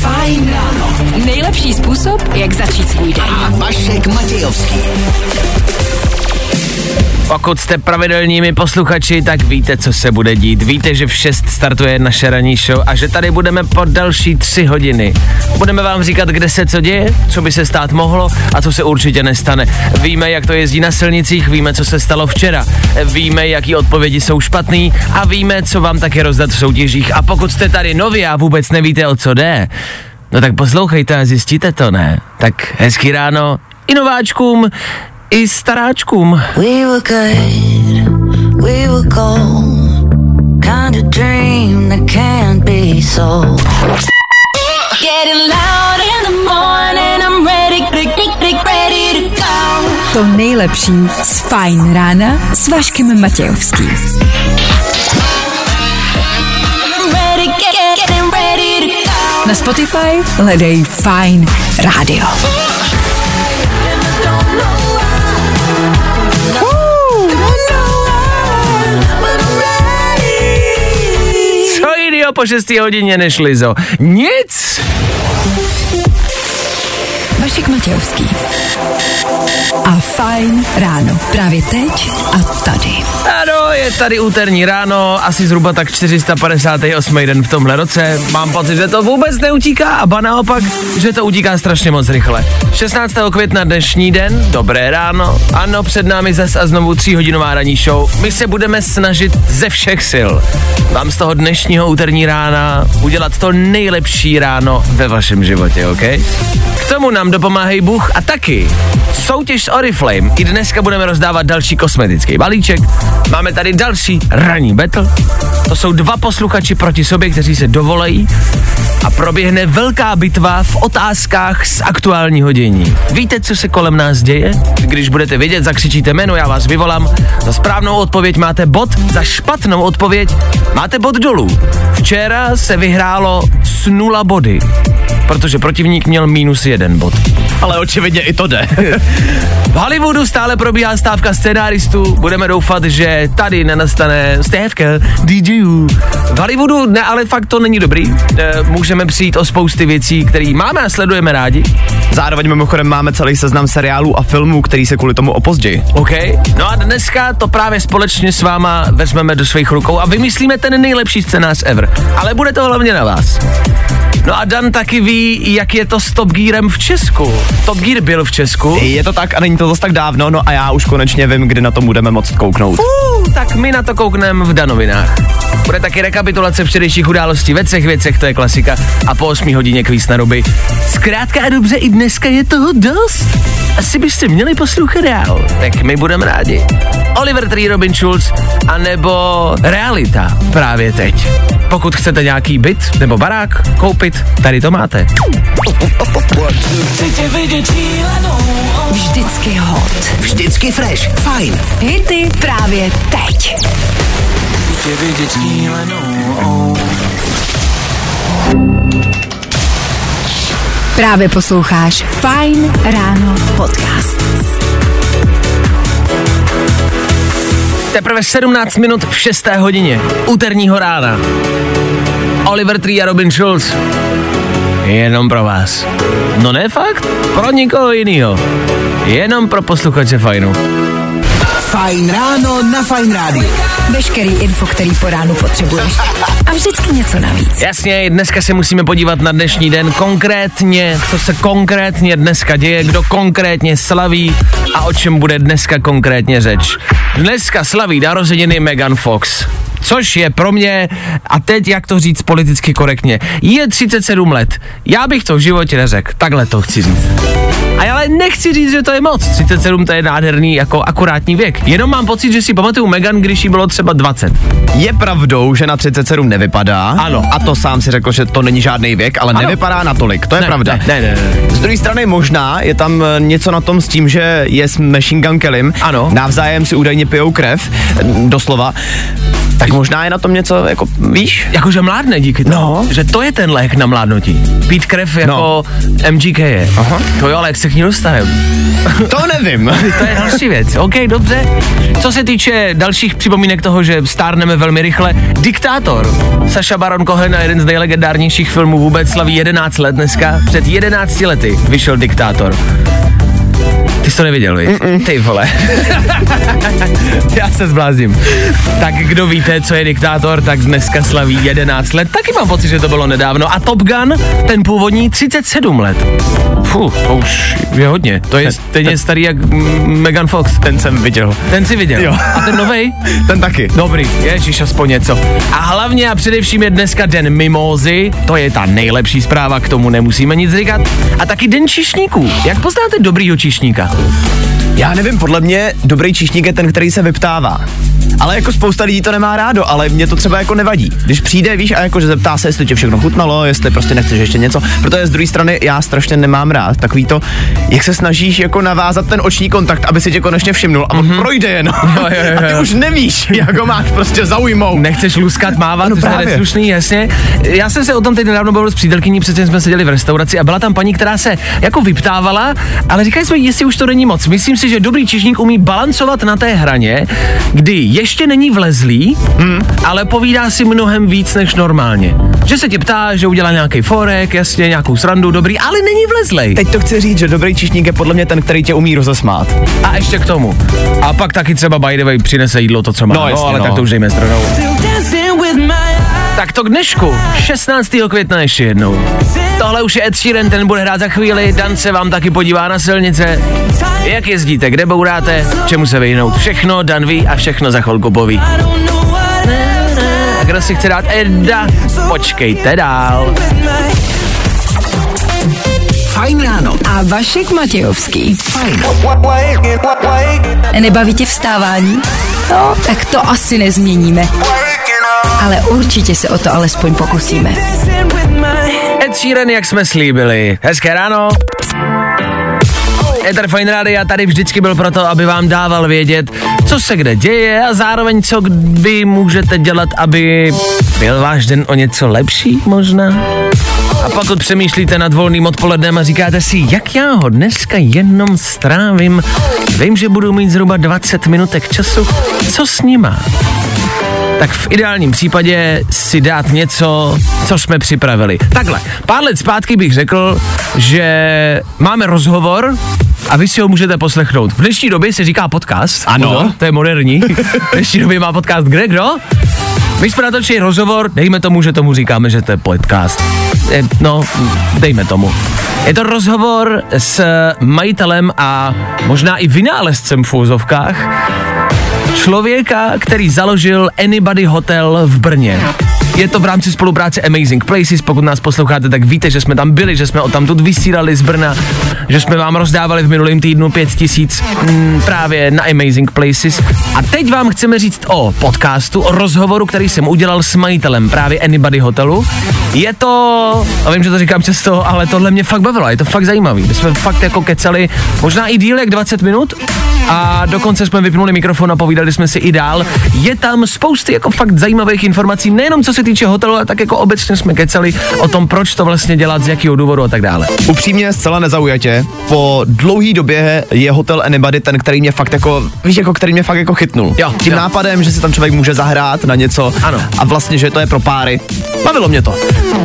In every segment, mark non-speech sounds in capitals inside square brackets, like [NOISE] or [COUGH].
Fajn ráno. Nejlepší způsob, jak začít svůj den. A Vašek Matějovský. Pokud jste pravidelními posluchači, tak víte, co se bude dít. Víte, že v 6 startuje naše ranní show a že tady budeme po další tři hodiny. Budeme vám říkat, kde se co děje, co by se stát mohlo a co se určitě nestane. Víme, jak to jezdí na silnicích, víme, co se stalo včera, víme, jaký odpovědi jsou špatný a víme, co vám taky rozdat v soutěžích. A pokud jste tady noví a vůbec nevíte, o co jde, no tak poslouchejte a zjistíte to, ne? Tak hezký ráno i nováčkům, i staráčkům. We were good, we were gold. Kind of dream that can't be sold. Getting loud in the morning, I'm ready, ready, ready to go. To nejlepší z Fajn rána s Vaškem Matějovským. Ready, get, get, getting ready to go. Na Spotify hledej Fajn rádio. Po 6 hodině než Lizo? Nic! Vašek Matějovský. A Fajn ráno. Právě teď a tady. Ano, je tady úterní ráno, asi zhruba tak 458. den v tomhle roce. Mám pocit, že to vůbec neutíká a ba naopak, že to utíká strašně moc rychle. 16. května dnešní den, dobré ráno. Ano, před námi zas a znovu tříhodinová ranní show. My se budeme snažit ze všech sil vám z toho dnešního úterní rána udělat to nejlepší ráno ve vašem životě, OK? K tomu nám dopomáhají Bůh a taky soutěž s Oriflame. I dneska budeme rozdávat další kosmetický balíček. Máme tady další ranní battle. To jsou dva posluchači proti sobě, kteří se dovolejí a proběhne velká bitva v otázkách z aktuálního dění. Víte, co se kolem nás děje? Když budete vědět, zakřičíte jméno, já vás vyvolám. Za správnou odpověď máte bod, za špatnou odpověď máte bod dolů. Včera se vyhrálo s nula body, protože protivník měl minus jeden bod. Ale očividně i to jde. [LAUGHS] v Hollywoodu stále probíhá stávka scénáristů. Budeme doufat, že tady nenastane stávka DJů. V Hollywoodu ne, ale fakt to není dobrý. E, můžeme přijít o spousty věcí, které máme a sledujeme rádi. Zároveň mimochodem máme celý seznam seriálů a filmů, který se kvůli tomu opozdějí. OK. No a dneska to právě společně s váma vezmeme do svých rukou a vymyslíme ten nejlepší scénář ever. Ale bude to hlavně na vás. No a Dan taky ví, jak je to s Top Gearem v Česku. Top Gear byl v Česku. Je to tak a není to zase tak dávno, no a já už konečně vím, kdy na to budeme moct kouknout. Uh, tak my na to koukneme v Danovinách. Bude taky rekapitulace včerejších událostí ve třech věcech, to je klasika. A po 8 hodině kvíz na ruby. Zkrátka a dobře, i dneska je toho dost. Asi byste měli poslouchat dál. Tak my budeme rádi. Oliver Tree, Robin Schulz, anebo realita právě teď. Pokud chcete nějaký byt nebo barák koupit, tady to máte. Vždycky hot. Vždycky fresh. Fajn. Hity právě teď. Právě posloucháš Fajn ráno podcast. Teprve 17 minut v 6. hodině úterního rána. Oliver Tree a Robin Schulz. Jenom pro vás. No ne fakt, pro nikoho jiného. Jenom pro posluchače Fajnu. Fajn ráno na Fajn rádiu. Veškerý info, který po ránu potřebuješ. A vždycky něco navíc. Jasně, dneska se musíme podívat na dnešní den konkrétně, co se konkrétně dneska děje, kdo konkrétně slaví a o čem bude dneska konkrétně řeč. Dneska slaví narozeniny Megan Fox. Což je pro mě, a teď jak to říct politicky korektně, je 37 let. Já bych to v životě neřekl, takhle to chci říct. A ale nechci říct, že to je moc. 37 to je nádherný, jako akurátní věk. Jenom mám pocit, že si pamatuju Megan, když jí bylo třeba 20. Je pravdou, že na 37 nevypadá. Ano. A to sám si řekl, že to není žádný věk, ale Ano. nevypadá natolik. To je Ne, pravda. ne, ne, ne, ne. Z druhé strany možná je tam eh, něco na tom s tím, že je s Machine Gun Kellym. Ano. Navzájem si údajně pijou krev, eh, doslova. Tak možná je na tom něco, jako víš? Jakože mládne díky tomu. No. Že to je ten lék na mládnutí. Pít krev jako no. MGK je. Aha. To jo, ale jak se k ní dostaneme? [LAUGHS] To nevím. [LAUGHS] To je další věc. OK, dobře. Co se týče dalších připomínek toho, že stárneme velmi rychle, Diktátor. Saša Baron Cohen, jeden z nejlegendárnějších filmů vůbec, slaví 11 let dneska. Před 11 lety vyšel Diktátor. Ty jsi to neviděl, víš? Ty vole. [LAUGHS] Já se zblázním. Tak kdo víte, co je diktátor, tak dneska slaví 11 let. Taky mám pocit, že to bylo nedávno. A Top Gun, ten původní 37 let. Fuh, to už je hodně. To je stejně starý jak Megan Fox. Ten jsem viděl. Ten si viděl. Jo. A ten novej? [LAUGHS] Ten taky. Dobrý, ježiš, aspoň něco. A hlavně a především je dneska den mimózy, to je ta nejlepší zpráva, k tomu nemusíme nic říkat. A taky den čišníků. Jak poznáte dobrýho čišníka? Já nevím, podle mě dobrý číšník je ten, který se vyptává. Ale jako spousta lidí to nemá rádo, ale mě to třeba jako nevadí. Když přijde, víš, a jako že zeptá se, jestli tě všechno chutnalo, jestli prostě nechceš ještě něco. Protože z druhé strany já strašně nemám rád takový to, jak se snažíš jako navázat ten oční kontakt, aby si tě konečně všimnul a on mm-hmm. projde jen. Jo, jo, jo, A ty už nevíš, jak ho máš prostě zaujmout. Nechceš luskat, mávat, No je právě. neslušný, jasně. Já jsem se o tom teď nedávno bavil s přítelkyní, přece jsme seděli v restauraci a byla tam paní, která se jako vyptávala, ale říkali jsme, jestli už to není moc. Myslím si, že dobrý čišník umí balancovat na té hraně, kdy ještě není vlezlý, hmm. ale povídá si mnohem víc než normálně. Že se tě ptá, že udělá nějaký forek, jasně, nějakou srandu, dobrý, ale není vlezlej. Teď to chci říct, že dobrý číšník je podle mě ten, který tě umí rozesmát. A ještě k tomu. A pak taky třeba by the way přinese jídlo to, co má. No, jasně, ale no. tak to už dejme stranou. Tak to k dnešku, 16. května ještě jednou. Tohle už je Ed Sheeran, ten bude hrát za chvíli, Dan se vám taky podívá na silnice. Jak jezdíte, kde bouráte, čemu se vyhnout, všechno Dan ví a všechno za chvilku poví. A kdo si chce dát Eda, počkejte dál. Fajn ráno. A Vašek Matějovský. Fajn. Nebaví tě vstávání? No, tak to asi nezměníme. Ale určitě se o to alespoň pokusíme. Ed Sheeran, jak jsme slíbili. Hezké ráno. Ether Fine Radio tady vždycky byl proto, aby vám dával vědět, co se kde děje a zároveň co vy můžete dělat, aby byl váš den o něco lepší možná. A pokud přemýšlíte nad volným odpolednem a říkáte si, jak já ho dneska jenom strávím, vím, že budu mít zhruba 20 minutek času, co s nima? Tak v ideálním případě si dát něco, co jsme připravili. Takhle, pár let zpátky bych řekl, že máme rozhovor a vy si ho můžete poslechnout. V dnešní době se říká podcast. Ano. Pozor, to je moderní. [LAUGHS] V dnešní době má podcast kde, kdo? My jsme natočili rozhovor, dejme tomu, že tomu říkáme, že to je podcast. Je, no, dejme tomu. Je to rozhovor s majitelem a možná i vynálezcem v úzovkách člověka, který založil Anybody Hotel v Brně. Je to v rámci spolupráce Amazing Places, pokud nás posloucháte, tak víte, že jsme tam byli, že jsme o tam vysílali z Brna, že jsme vám rozdávali v minulém týdnu pět tisíc mm, právě na Amazing Places. A teď vám chceme říct o podcastu, o rozhovoru, který jsem udělal s majitelem právě Anybody Hotelu. Je to, a vím, že to říkám často, ale tohle mě fakt bavilo, je to fakt zajímavý. My jsme fakt jako kecali možná i díl jak 20 minut a dokonce jsme vypnuli mikrofon a povídali jsme si i dál. Je tam spousty jako fakt zajímavých informací, nejenom co se týče hotelu, ale tak jako obecně jsme kecali o tom, proč to vlastně dělat, z jakého důvodu a tak dále. Upřímně, zcela nezaujatě, po dlouhý době je hotel Anybody ten, který mě fakt jako, víš, jako který mě fakt jako chytnul. Jo, Tím jo. nápadem, že si tam člověk může zahrát na něco. Ano. A vlastně, že to je pro páry. Bavilo mě to.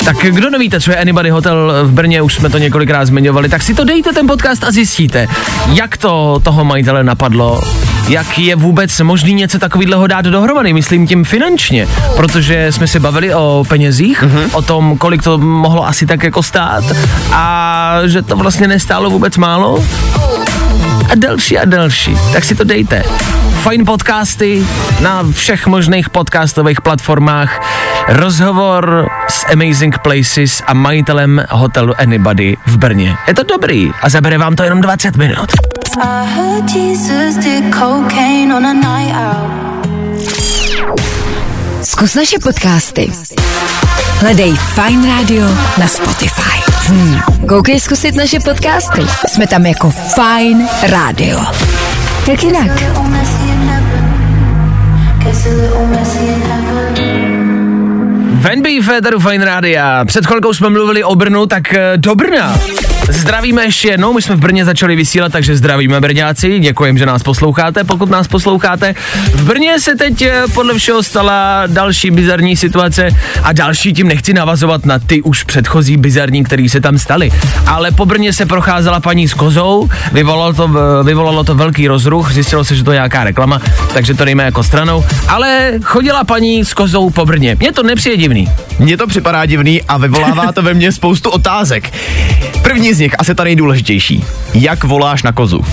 Tak kdo nevíte, co je Anybody Hotel v Brně, už jsme to několikrát zmiňovali, tak si to dejte ten podcast a zjistíte, jak to toho majitele napadlo, jak je vůbec možný něco takového dát dohromady, myslím tím finančně, protože jsme si bavili o penězích, mm-hmm. o tom, kolik to mohlo asi tak jako stát a že to vlastně nestálo vůbec málo a další a další. Tak si to dejte. Fajn podcasty na všech možných podcastových platformách. Rozhovor s Amazing Places a majitelem hotelu Anybody v Brně. Je to dobrý a zabere vám to jenom 20 minut. Zkus naše podcasty. Hledej Fine Radio na Spotify. Hmm. Koukej zkusit naše podcasty. Jsme tam jako Fine Radio. Jak jinak? Heaven. Venby Féteru Fine Rádia. Před chvilkou jsme mluvili o Brnu, tak eh, do Brna. Zdravíme ještě jednou, my jsme v Brně začali vysílat, takže zdravíme Brňáci, děkujeme, že nás posloucháte, pokud nás posloucháte. V Brně se teď eh, podle všeho stala další bizarní situace a další tím nechci navazovat na ty už předchozí bizarní, který se tam staly. Ale po Brně se procházela paní s kozou, vyvolalo to, eh, vyvolalo to velký rozruch, zjistilo se, že to je nějaká reklama, takže to dejme jako stranou. Ale chodila paní s kozou po Brně. Mně to nepřijde divný. Mně to připadá divný a vyvolává to ve mně spoustu otázek. První z nich, asi ta nejdůležitější. Jak voláš na kozu?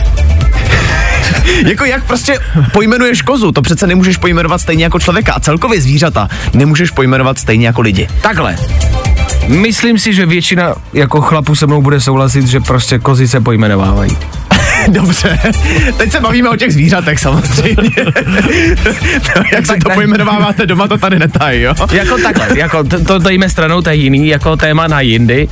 [LAUGHS] jako jak prostě pojmenuješ kozu, to přece nemůžeš pojmenovat stejně jako člověka a celkově zvířata nemůžeš pojmenovat stejně jako lidi. Takhle. Myslím si, že většina jako chlapů se mnou bude souhlasit, že prostě kozy se pojmenovávají. [LAUGHS] Dobře, teď se bavíme o těch zvířatech samozřejmě. [LAUGHS] no, jak si to pojmenováváte doma, to tady netají, jo? Jako takhle, jako to, to dejme stranou, to je jiný, jako téma na jindy,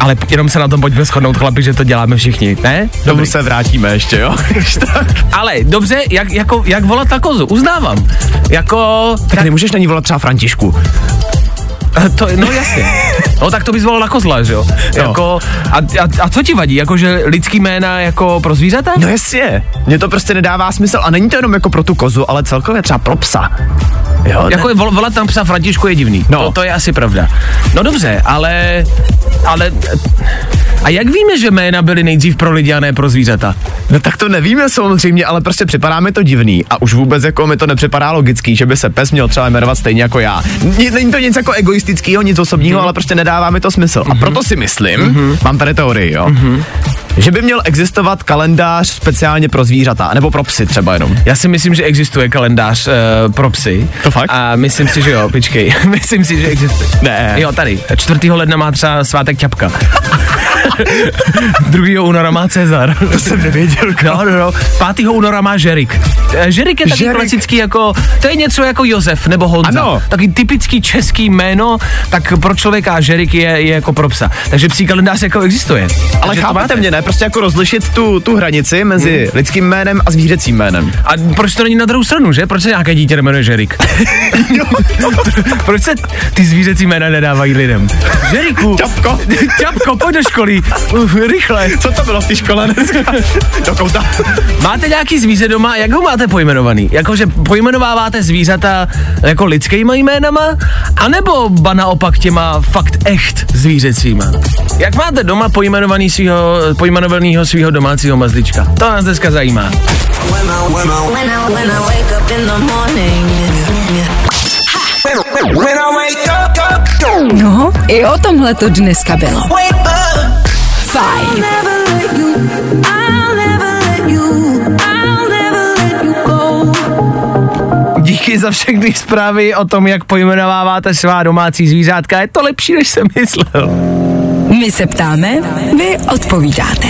ale jenom se na tom pojďme shodnout, chlapi, že to děláme všichni, ne? Tomu se vrátíme ještě, jo? [LAUGHS] tak. Ale dobře, jak, jako, jak volat na kozu, uznávám. Jako, tak nemůžeš na ní volat třeba Františku. To, no jasně. No tak to bys volal na kozla, že jo? No. Jako, a, a, a, co ti vadí, jako že lidský jména jako pro zvířata? No jasně, mně to prostě nedává smysl a není to jenom jako pro tu kozu, ale celkově třeba pro psa. Jo, Jako ne, volat tam psa Františku je divný. No. To, to je asi pravda. No dobře, ale, ale a jak víme, že jména byly nejdřív pro lidi a ne pro zvířata? no tak to nevíme samozřejmě, ale prostě připadá mi to divný a už vůbec jako mi to nepřipadá logický, že by se pes měl třeba jmenovat stejně jako já. Není to nic jako egoistického, nic osobního, Mhm. ale prostě nedává mi to smysl. A proto si myslím, mám tady teorii, jo, Mhm. Že by měl existovat kalendář speciálně pro zvířata, nebo pro psy třeba jenom. Já si myslím, že existuje kalendář uh, pro psy. To fakt? A myslím si, že jo, počkej. [LAUGHS] myslím si, že existuje. Ne. Jo, tady. 4. ledna má třeba svátek ťapka. [LAUGHS] 2. února má Cezar. [LAUGHS] To jsem nevěděl. No, no, no. 5. února má Žerik. Eh, Žerik je taky Žerik. klasický jako, to je něco jako Josef nebo Honza. Ano. Taky typický český jméno, tak pro člověka Žerik je, je jako pro psa. Takže psí kalendář jako existuje. Ale Takže to chápete máte. mě, ne? Prostě jako rozlišit tu, tu hranici mezi Mhm. lidským jménem a zvířecím jménem. A proč to není na druhou stranu, že? Proč se nějaké dítě jmenuje Žerik? [LAUGHS] proč se ty zvířecí jména nedávají lidem? Žeriku! Čapko. Čapko, [LAUGHS] pojď do školy! Uh, rychle! Co to bylo v té škole dneska? [LAUGHS] Do kouta. Máte nějaký zvíře doma, jak ho máte pojmenovaný? Jakože pojmenováváte zvířata jako lidskýma jménama? A nebo ba naopak těma fakt echt zvířecíma? Jak máte doma pojmenovaný svýho, pojmenovanýho svého domácího mazlička? To nás dneska zajímá. No, i o tomhle to dneska bylo. Fajn. Díky za všechny zprávy o tom, jak pojmenováváte svá domácí zvířátka. Je to lepší, než jsem myslel. My se ptáme, vy odpovídáte.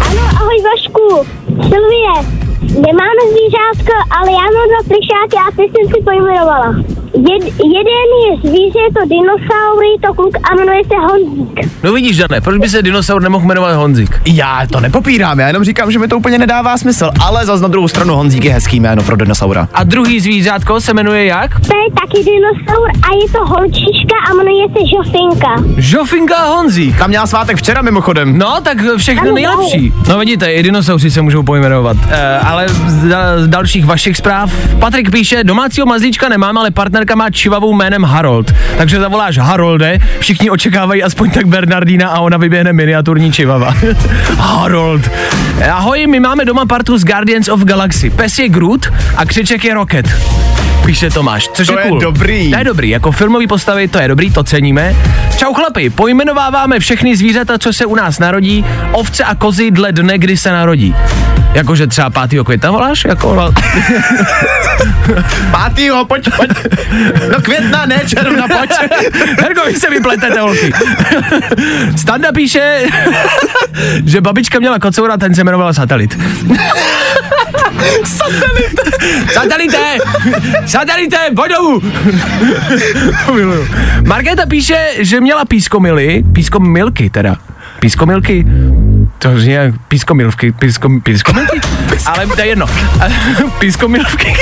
Ano, ahoj Vašku. Silvie, nemáme zvířátko, ale já mám dva plišáky a ty jsem si pojmenovala. Jed, jeden je zvíře, je to dinosaur, je to kluk a jmenuje se Honzík. No vidíš, Dané, proč by se dinosaur nemohl jmenovat Honzik? Já to nepopírám, já jenom říkám, že mi to úplně nedává smysl, ale zas na druhou stranu Honzík je hezký jméno pro dinosaura. A druhý zvířátko se jmenuje jak? To je taky dinosaur a je to holčička a jmenuje se Žofinka. Žofinka a Honzík. Tam měla svátek včera mimochodem. No, tak všechno Ano, nejlepší. No vidíte, i dinosauři se můžou pojmenovat. E, ale z, z dalších vašich zpráv, Patrik píše, domácího mazlíčka nemám, ale partnerka má čivavou jménem Harold. Takže zavoláš Harolde, všichni očekávají aspoň tak Bernardína a ona vyběhne miniaturní čivava. [LAUGHS] Harold. Ahoj, my máme doma partu z Guardians of Galaxy. Pes je Groot a křiček je Rocket. Píše Tomáš, což To je je cool. dobrý. To je dobrý, jako filmový postavy, to je dobrý, to ceníme. Čau chlapi, pojmenováváme všechny zvířata, co se u nás narodí, ovce a kozy dle dne, kdy se narodí. Jakože třeba 5. května voláš? Jako, no, [LAUGHS] Pátýho, pojď, pojď. No května, ne června, pojď. [LAUGHS] Herko, vy se vypletete, holky. Standa píše, [LAUGHS] že babička měla kocoura, ten se jmenoval Satelit. Satelit. Satelité! Satelité, pojď domů! Markéta píše, že měla pískomily, pískomilky teda. Pískomilky? To zní jak pískomilvky, pískom, pískomilky? Ale to je jedno. [LAUGHS] Pískomilvky.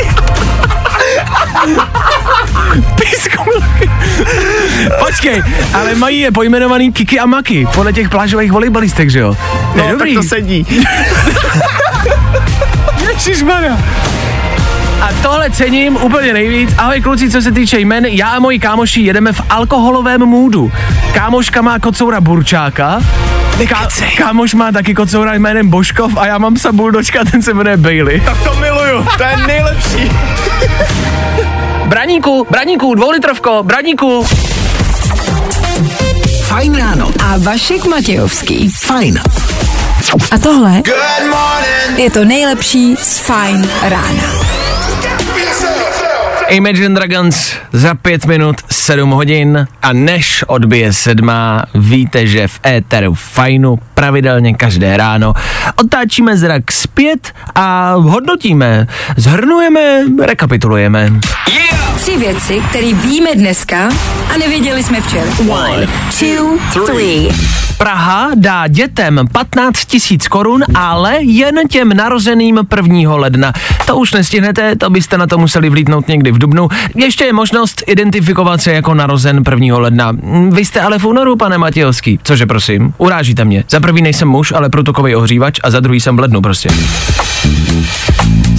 Pískomilky. Počkej, ale mají je pojmenovaný Kiki a Maki, podle těch plážových volejbalistek, že jo? To je No, dobrý. tak to sedí. [LAUGHS] Ježišmarja. A tohle cením úplně nejvíc. Ahoj kluci, co se týče jmen, já a moji kámoši jedeme v alkoholovém můdu. Kámoška má kocoura Burčáka, Ká- kámoš má taky kocoura jménem Božkov a já mám psa buldočka, ten se jmenuje Bailey. Tak to miluju, to je nejlepší. [LAUGHS] Braníku, braníku, dvoulitrovko, braníku. Fajn ráno. A Vašek Matějovský. Fajn. A tohle je to nejlepší z Fajn rána. Imagine Dragons za pět minut, sedm hodin a než odbije sedmá, víte, že v éteru fajnu pravidelně každé ráno otáčíme zrak zpět a hodnotíme, zhrnujeme, rekapitulujeme. Tři věci, které víme dneska a nevěděli jsme včera. One, two, three. Praha dá dětem 15 tisíc korun, ale jen těm narozeným 1. ledna. To už nestihnete, to byste na to museli vlítnout někdy v dubnu. Ještě je možnost identifikovat se jako narozen 1. ledna. Vy jste ale v únoru, pane Matějovský. Cože prosím? Urážíte mě. Za prvý nejsem muž, ale průtokový ohřívač a za druhý jsem v lednu prostě.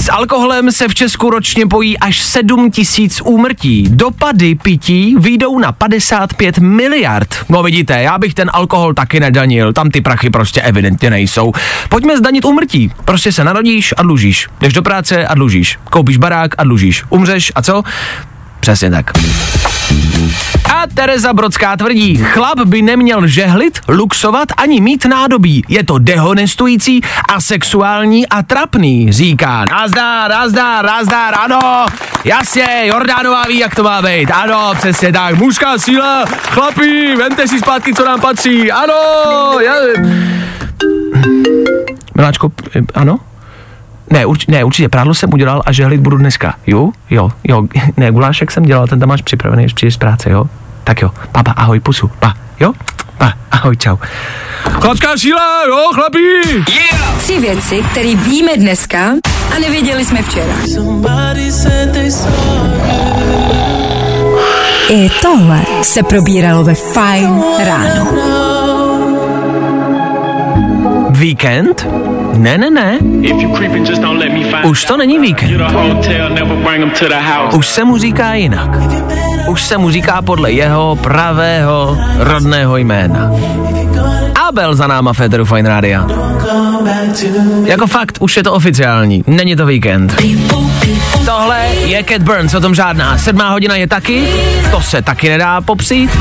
S alkoholem se v Česku ročně pojí až 7 tisíc úmrtí. Dopady pití výjdou na 55 miliard. No vidíte, já bych ten alkohol taky nedanil, tam ty prachy prostě evidentně nejsou. Pojďme zdanit úmrtí. Prostě se narodíš a dlužíš. Jdeš do práce a dlužíš. Koupíš barák a dlužíš. Umřeš a co? Přesně tak. A Tereza Brodská tvrdí, chlap by neměl žehlit, luxovat ani mít nádobí. Je to dehonestující a sexuální a trapný, říká. Nazdar, nazdar, nazdar, ano, jasně, Jordánová ví, jak to má být. Ano, přesně tak, mužská síla, chlapí, vemte si zpátky, co nám patří. Ano, já... Miláčko, eh, ano? Ne, urč, ne, určitě prádlo jsem udělal a žehlit budu dneska. Jo? Jo, jo. [LAUGHS] Ne, gulášek jsem dělal, ten tam máš připravený, až přijdeš z práce, jo? Tak jo, papa, ahoj, pusu, pa, jo? Pa, ahoj, čau. Chlapská síla, jo, chlapí! Tři věci, které víme dneska a nevěděli jsme včera. I tohle se probíralo ve Fajn ráno. Víkend? Ne, ne, ne, už to není víkend. Už se mu říká jinak. Už se mu říká podle jeho pravého rodného jména. Abel za náma Federu Fine Rádia. Jako fakt, už je to oficiální, není to víkend. Tohle je Cat Burns, o tom žádná. Sedmá hodina je taky, to se taky nedá popřít.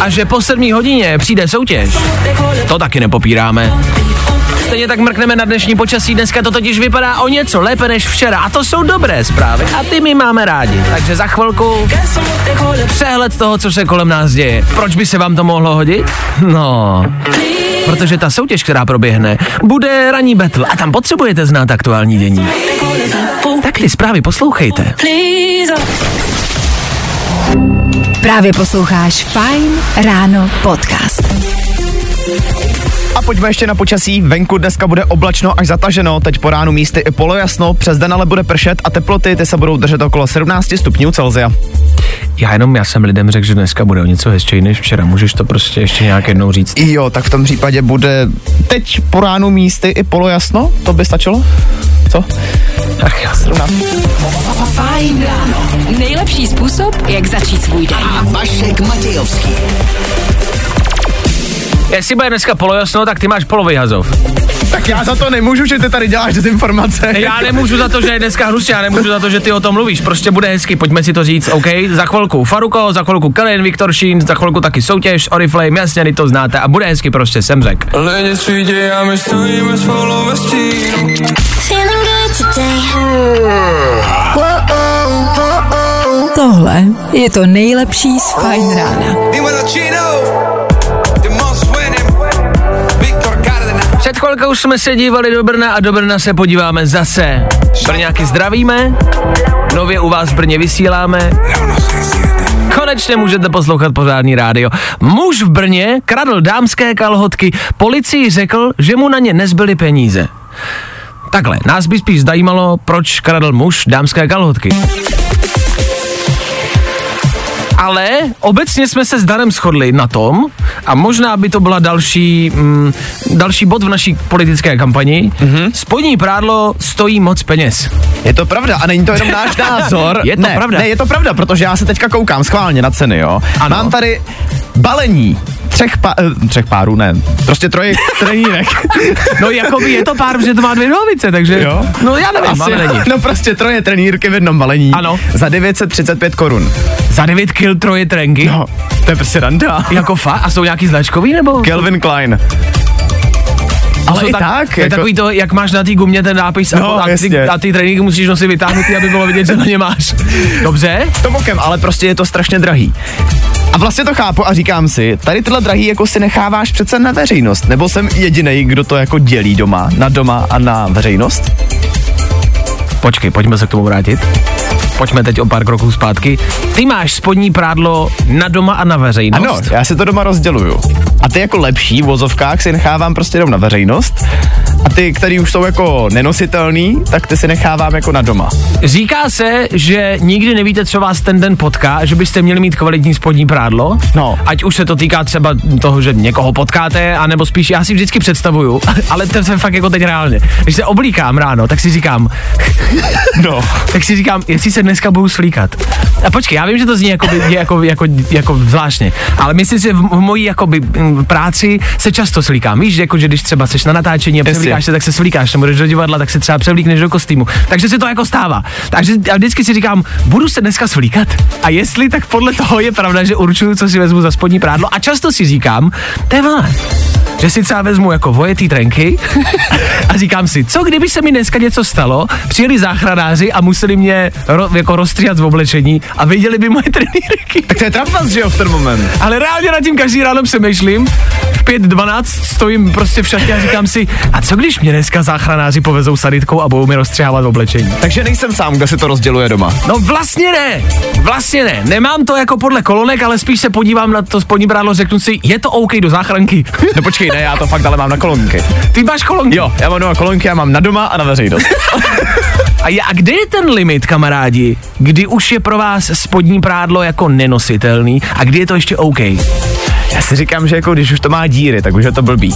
A že po sedmý hodině přijde soutěž, to taky nepopíráme. Stejně tak mrkneme na dnešní počasí, dneska to totiž vypadá o něco lépe než včera a to jsou dobré zprávy a ty my máme rádi. Takže za chvilku přehled toho, co se kolem nás děje. Proč by se vám to mohlo hodit? No, protože ta soutěž, která proběhne, bude ranní battle a tam potřebujete znát aktuální dění. Tak ty zprávy poslouchejte. Právě posloucháš Fajn ráno podcast. A pojďme ještě na počasí. Venku dneska bude oblačno až zataženo, teď po ránu místy i polojasno, přes den ale bude pršet a teploty ty se budou držet okolo 17 stupňů Celzia. Já jenom, já jsem lidem řekl, že dneska bude o něco hezčej než včera. Můžeš to prostě ještě nějak jednou říct? Jo, tak v tom případě bude teď po ránu místy i polojasno, to by stačilo? Co? Ach jo. 17. Fajn ráno. Nejlepší způsob, jak začít svůj den. A Vašek Matějovský. Jestli bude dneska polojasno, tak ty máš polový hazov. Tak já za to nemůžu, že ty tady děláš dezinformace. Já nemůžu za to, že je dneska hnusně, já nemůžu za to, že ty o tom mluvíš. Prostě bude hezky, pojďme si to říct, OK? Za chvilku Faruko, za chvilku Kellen, Viktor Sheen, za chvilku taky soutěž, Oriflame, jasně, vy to znáte a bude hezky prostě, jsem řek. Tohle je to nejlepší z Fajn rána. Před chvilkou jsme se dívali do Brna a do Brna se podíváme zase. Brňáky zdravíme, nově u vás v Brně vysíláme. Konečně můžete poslouchat pořádný rádio. Muž v Brně kradl dámské kalhotky. Policii řekl, že mu na ně nezbyly peníze. Takhle, nás by spíš zajímalo, proč kradl muž dámské kalhotky. Ale obecně jsme se s Danem shodli na tom, a možná by to byla další, mm, další bod v naší politické kampani, mm-hmm. spodní prádlo stojí moc peněz. Je to pravda a není to jenom náš [LAUGHS] názor. Je to ne, pravda. Ne, je to pravda, protože já se teďka koukám schválně na ceny, jo. Ano. Mám tady balení třech, pa, eh, třech párů, ne, prostě troje [LAUGHS] trenírek. No jakoby je to pár, protože to má dvě nohavice, takže, Jo? no já nevím, ale není. [LAUGHS] no prostě troje trenírky v jednom balení. Ano. Za 935 korun. Za 9 kil troje trenky? No, to je prostě randa. Jako fa? A jsou nějaký značkový nebo? Calvin Klein. Ale i tak, To je jako- takový to, jak máš na té gumě ten nápis No, a, ty, a ty tréninky musíš nosit vytáhnutý, aby bylo vidět, že na ně máš. [LAUGHS] Dobře? To bokem, ale prostě je to strašně drahý. A vlastně to chápu a říkám si, tady tyhle drahý jako si necháváš přece na veřejnost, nebo jsem jediný, kdo to jako dělí doma, na doma a na veřejnost? Počkej, pojďme se k tomu vrátit. Pojďme teď o pár kroků zpátky. Ty máš spodní prádlo na doma a na veřejnost. Ano, já si to doma rozděluju. A ty jako lepší v vozovkách si nechávám prostě jenom na veřejnost a ty, který už jsou jako nenositelný, tak ty si nechávám jako na doma. Říká se, že nikdy nevíte, co vás ten den potká, že byste měli mít kvalitní spodní prádlo. No. Ať už se to týká třeba toho, že někoho potkáte, anebo spíš já si vždycky představuju, [LAUGHS] ale to je fakt jako teď reálně. Když se oblíkám ráno, tak si říkám, [LAUGHS] No. tak si říkám, jestli se dneska budu slíkat. A počkej, já vím, že to zní jako, jako, jako, jako zvláštně, ale myslím si, že v, v mojí jakoby, práci se často slíkám. Víš, jako, že když třeba seš na natáčení a Jasně. převlíkáš se, tak se slíkáš, nebo jdeš do divadla, tak se třeba převlíkneš do kostýmu. Takže se to jako stává. Takže já vždycky si říkám, budu se dneska slíkat. A jestli, tak podle toho je pravda, že určuju, co si vezmu za spodní prádlo. A často si říkám, to je že si třeba vezmu jako vojetý trenky [LAUGHS] a říkám si, co kdyby se mi dneska něco stalo, přijeli záchranáři a museli mě ro, jako rozstříhat v oblečení a viděli by moje trenýrky. Tak to je trapas, že jo, v ten moment. Ale reálně nad tím každý ráno přemýšlím. V 5.12 stojím prostě v šatě a říkám si, a co když mě dneska záchranáři povezou sanitkou a budou mi rozstřihávat oblečení? Takže nejsem sám, kdo si to rozděluje doma. No vlastně ne, vlastně ne. Nemám to jako podle kolonek, ale spíš se podívám na to spodní brádlo, řeknu si, je to OK do záchranky. [LAUGHS] No počkej, ne, já to fakt ale mám na kolonky. Ty máš kolonky. Jo, já mám doma kolonky, já mám na doma a na veřejnost. [LAUGHS] A, je, a kde je ten limit, kamarádi, kdy už je pro vás spodní prádlo jako nenositelný a kdy je to ještě OK? Já si říkám, že jako když už to má díry, tak už je to blbý.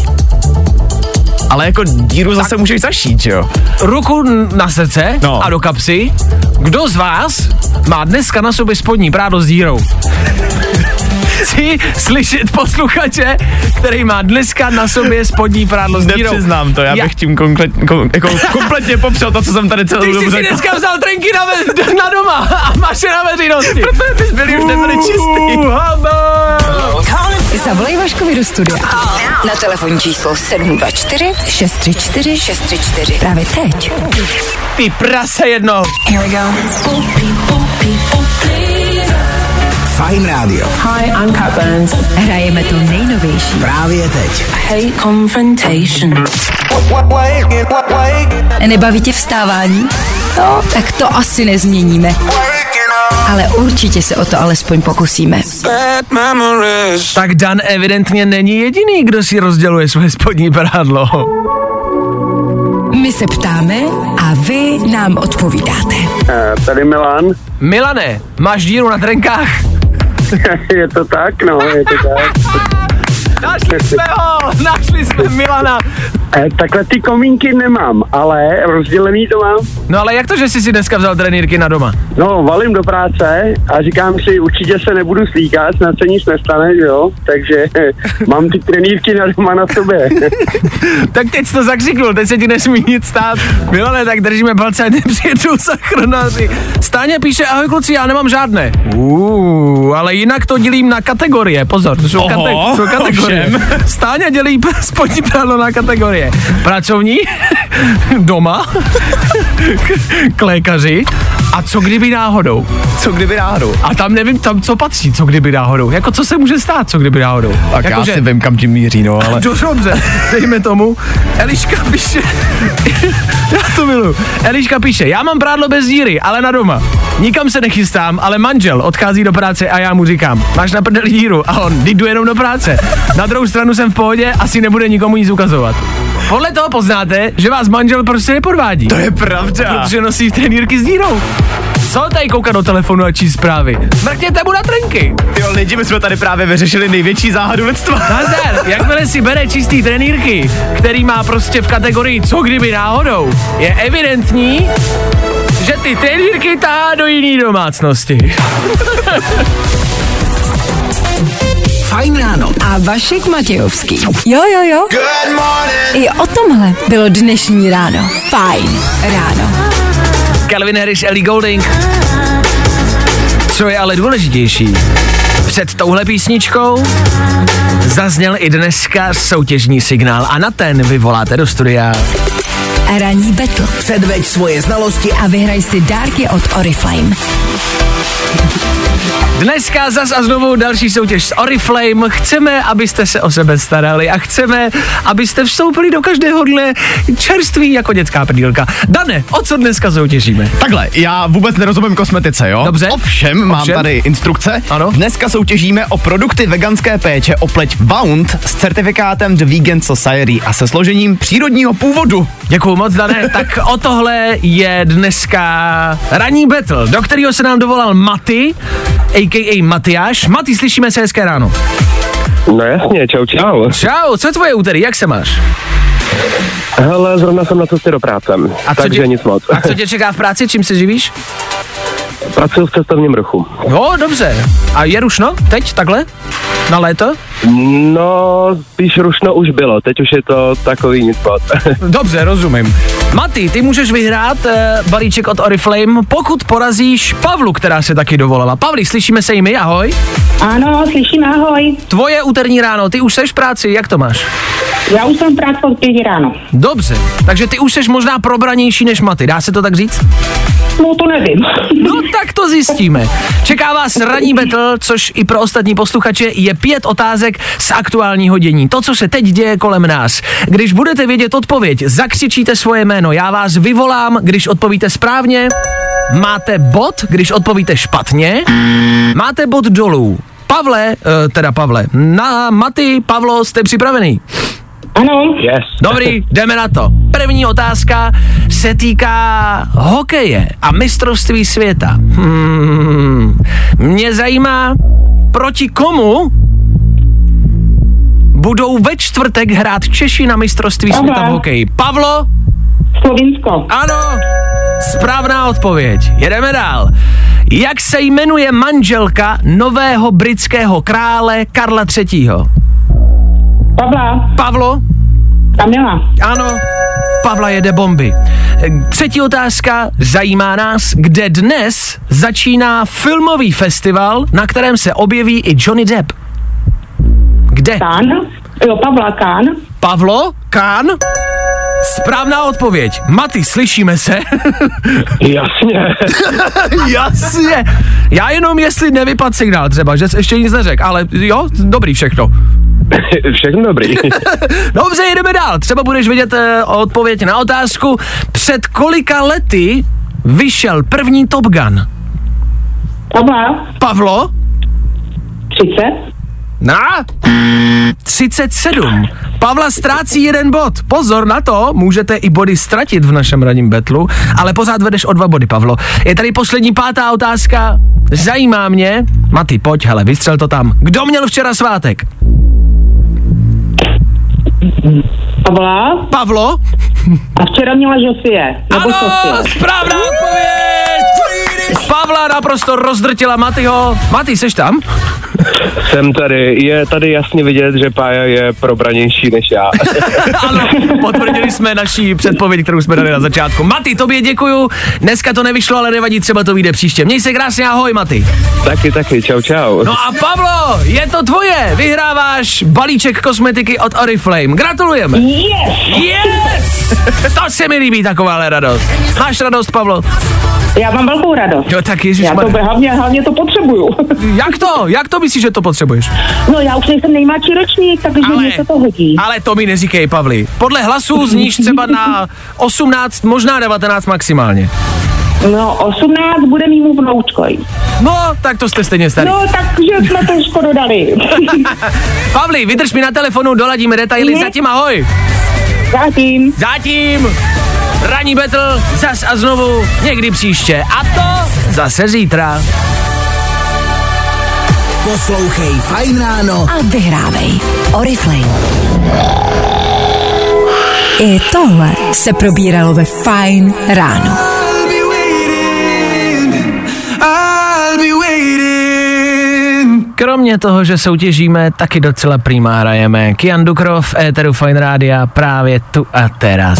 Ale jako díru zase můžeš zašít, že jo? Ruku na srdce No. a do kapsy. Kdo z vás má dneska na sobě spodní prádlo s dírou? [LAUGHS] Chci slyšet posluchače, který má dneska na sobě spodní prádlo s dírou. Nepřiznám to, já bych tím konkrét, kom, jako kompletně popřel to, co jsem tady celou Ty dobu jsi si řekl. dneska vzal trenky na, ve, na doma a máš je na veřejnosti. Protože ty zbyly už nebyly čistý. Zavolej Vaškovi do studia. Na telefonní číslo 724 634 634. Právě teď. Ty prase jedno. Here we go. Fajn rádio. Hi, I'm Kat Burns. Hrajeme to nejnovější. Právě teď. Hate confrontation. Nebaví tě vstávání? No, tak to asi nezměníme. Ale určitě se o to alespoň pokusíme. Tak Dan evidentně není jediný, kdo si rozděluje své spodní prádlo. My se ptáme a vy nám odpovídáte. Tady Milan, Milane, máš díru na trenkách? [LAUGHS] je to tak, no, je to tak. [LAUGHS] Našli jsme ho, našli jsme Milana. E, takhle ty komínky nemám, ale rozdělený to mám. No ale jak to, že jsi si dneska vzal trenýrky na doma? No, valím do práce a říkám si, určitě se nebudu slíkat, snad se nic nestane, že jo? Takže [LAUGHS] mám ty trenýrky na doma na sobě. [LAUGHS] Tak teď jsi to zakřiknul, teď se ti nesmí nic stát. Milane, tak držíme palce, ať nepřijedou záchranáři. Stáně píše, ahoj kluci, já nemám žádné. Uuu, ale jinak to dělím na kategorie, pozor, to jsou, Oho, kate- jsou kategorie. ovšem. Stáně dělí [LAUGHS] spodní prádlo na kategorie. Pracovní, [LAUGHS] doma, [LAUGHS] k lékaři a co kdyby náhodou. Co kdyby náhodou? A tam nevím, tam co patří, co kdyby náhodou. Jako co se může stát, co kdyby náhodou. Tak jako, já si vím, kam tím míří, no, ale... [LAUGHS] Do- Dobře, dejme tomu. Eliška píše, já to miluji. Eliška píše, já mám prádlo bez díry, ale na doma. Nikam se nechystám, ale manžel odchází do práce a já mu říkám, máš na prdeli díru a on, jdu jenom do práce. Na druhou stranu jsem v pohodě, asi nebude nikomu nic ukazovat. Podle toho poznáte, že vás manžel prostě nepodvádí. To je pravda. Protože nosí trenýrky s dírou. Co tady koukat do telefonu a číst zprávy? Mrkněte mu na trenky. Jo, lidi, my jsme tady právě vyřešili největší záhadu lidstva. Nazdar, jakmile si bere čistý trenýrky, který má prostě v kategorii co kdyby náhodou, je evidentní, že ty trenýrky tahá do jiný domácnosti. [LAUGHS] Fajn ráno. A Vašek Matějovský. Jo, jo, jo. I o tomhle bylo dnešní ráno. Fajn ráno. Calvin Harris, Ellie Golding. Co je ale důležitější, před touhle písničkou zazněl i dneska soutěžní signál a na ten vyvoláte do studia. Ranní betl. Předveď svoje znalosti A vyhraj si dárky od Oriflame. Dneska zas a znovu další soutěž s Oriflame. Chceme, abyste se o sebe starali a chceme, abyste vstoupili do každého dne čerství jako dětská prdílka. Dane, o co dneska soutěžíme? Takhle, já vůbec nerozumím kosmetice, jo? Dobře. Ovšem, mám Ovšem. tady instrukce. Ano. Dneska soutěžíme o produkty veganské péče o pleť Bound s certifikátem The Vegan Society a se složením přírodního původu. Děkuju moc, Dane. [LAUGHS] Tak o tohle je dneska ranní battle, do kterého se nám dovolal Maty, a.k.a. Matyáš. Maty, slyšíme se hezké ráno. No jasně, čau, čau. Čau, co je tvoje úterý, jak se máš? Hele, zrovna jsem na cestě do práce, A co takže tě- nic moc. A co tě čeká v práci, čím se živíš? Pracuji v cestovním ruchu. Jo, dobře. A je rušno teď, takhle? Na léto? No, spíš rušno už bylo, teď už je to takový nic moc. [LAUGHS] Dobře, rozumím. Maty, ty můžeš vyhrát e, balíček od Oriflame, pokud porazíš Pavlu, která se taky dovolala. Pavli, slyšíme se i my, ahoj. Ano, slyším, ahoj. Tvoje úterní ráno, ty už seš v práci, jak to máš? Já už jsem v práci od ráno. Dobře, takže ty už seš možná probranější než Maty, dá se to tak říct? No to nevím. [LAUGHS] No tak to zjistíme. Čeká vás ranní battle, což i pro ostatní posluchače je pět otázek z aktuálního dění. To, co se teď děje kolem nás. Když budete vědět odpověď, zakřičíte svoje jméno, já vás vyvolám, když odpovíte správně. Máte bod, když odpovíte špatně. Máte bod dolů. Pavle, eh, teda Pavle, na Maty, Pavlo, jste připravený? Ano, Yes. Dobrý, jdeme na to. První otázka se týká hokeje a mistrovství světa. Hmm, mě zajímá, proti komu budou ve čtvrtek hrát Češi na mistrovství Aha. světa v hokeji. Pavlo? Slovinsko. Ano, správná odpověď. Jedeme dál. Jak se jmenuje manželka nového britského krále Karla III. Pavla, Pavlo? Kamila. Ano, Pavla jede bomby. Třetí otázka zajímá nás, kde dnes začíná filmový festival, na kterém se objeví i Johnny Depp. Kde? Kán. Jo, Pavla Kán. Pavlo? Kán? Správná odpověď. Maty, slyšíme se? [LAUGHS] Jasně. [LAUGHS] Jasně. Já jenom, jestli nevypad signál třeba, že jsi ještě nic neřekl, ale jo, dobrý všechno. [LAUGHS] Všechno dobrý. Dobře, jdeme dál. Třeba budeš vědět uh, odpověď na otázku, před kolika lety vyšel první Top Gun? Pavla, Pavlo? 30. Na? 37. Pavla ztrácí jeden bod. Pozor na to, můžete i body ztratit v našem ranním betlu, ale pořád vedeš o dva body, Pavlo. Je tady poslední pátá otázka. Zajímá mě, Maty, pojď, hele, vystřel to tam. Kdo měl včera svátek? Pavla. Pavlo? A včera měla Josie. Ano, Sofie. správná odpověď! Pavla naprosto rozdrtila Matyho. Maty, seš tam? [LAUGHS] Jsem tady, je tady jasně vidět, že Pája je probranější než já. [LAUGHS] ano, potvrdili jsme naší předpověď, kterou jsme dali na začátku. Maty, tobě děkuju. Dneska to nevyšlo, ale nevadí, třeba to vyjde příště. Měj se krásně, ahoj, Maty. taky, taky, čau, čau. No a Pavlo, je to tvoje. Vyhráváš balíček kosmetiky od Oriflame. Gratulujeme. Yes! Yes! To se mi líbí taková radost. Máš radost, Pavlo? Já mám velkou radost. Jo, tak Já ježišmar. to hlavně, hlavně to potřebuju. Jak to? Jak to myslíš, že to potřebuješ? No já už nejsem nejmladší ročník, takže Ale- mě se to hodí. Ale to mi neříkej, Pavli. Podle hlasů zníš třeba na 18, možná 19 maximálně. No 18 bude mýmu vnoučkoj. No, tak to jste stejně starý. No takže jsme to už dodali. [LAUGHS] Pavli, vydrž mi na telefonu, doladíme detaily. Mhm. Zatím ahoj. Zatím. Zatím. Ranní battle, zas a znovu, někdy příště. A to zase zítra. Poslouchej Fajn ráno a vyhrávej Oriflame. I tohle se probíralo ve Fajn ráno. Kromě toho, že soutěžíme, taky docela prýmá hrajeme. Kian Dukrov, Éteru Fine Rádia, právě tu a teraz.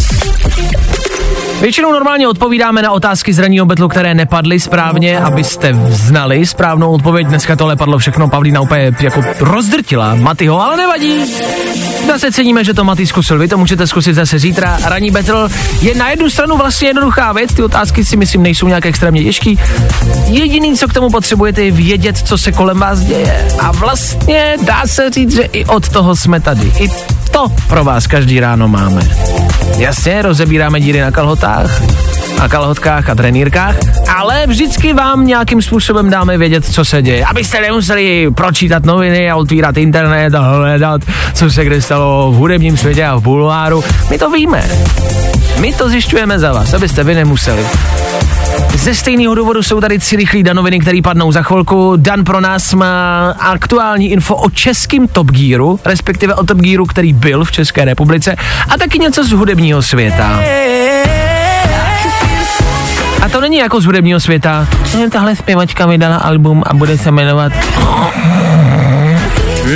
Většinou normálně odpovídáme na otázky z ranního betlu, které nepadly správně, abyste znali správnou odpověď. Dneska tohle padlo všechno, Pavlína úplně jako rozdrtila Matyho, ale nevadí. Zase ceníme, že to Maty zkusil. Vy to můžete zkusit zase zítra. Ranní battle je na jednu stranu vlastně jednoduchá věc, ty otázky si myslím nejsou nějak extrémně těžký. Jediný, co k tomu potřebujete, je vědět, co se kolem vás děje. A vlastně dá se říct, že i od toho jsme tady. I to pro vás každý ráno máme. Jasně, rozebíráme díry na kalhotách, na kalhotkách a trenýrkách, ale vždycky vám nějakým způsobem dáme vědět, co se děje. Abyste nemuseli pročítat noviny a otvírat internet a hledat, co se kde stalo v hudebním světě a v bulváru. My to víme. My to zjišťujeme za vás, abyste vy nemuseli. Ze stejného důvodu jsou tady tři rychlí danoviny, které padnou za chvilku. Dan pro nás má aktuální info o českém Top Gearu, respektive o Top Gearu, který byl v České republice, a taky něco z hudebního světa. A to není jako z hudebního světa. Tahle zpěvačka vydala album a bude se jmenovat...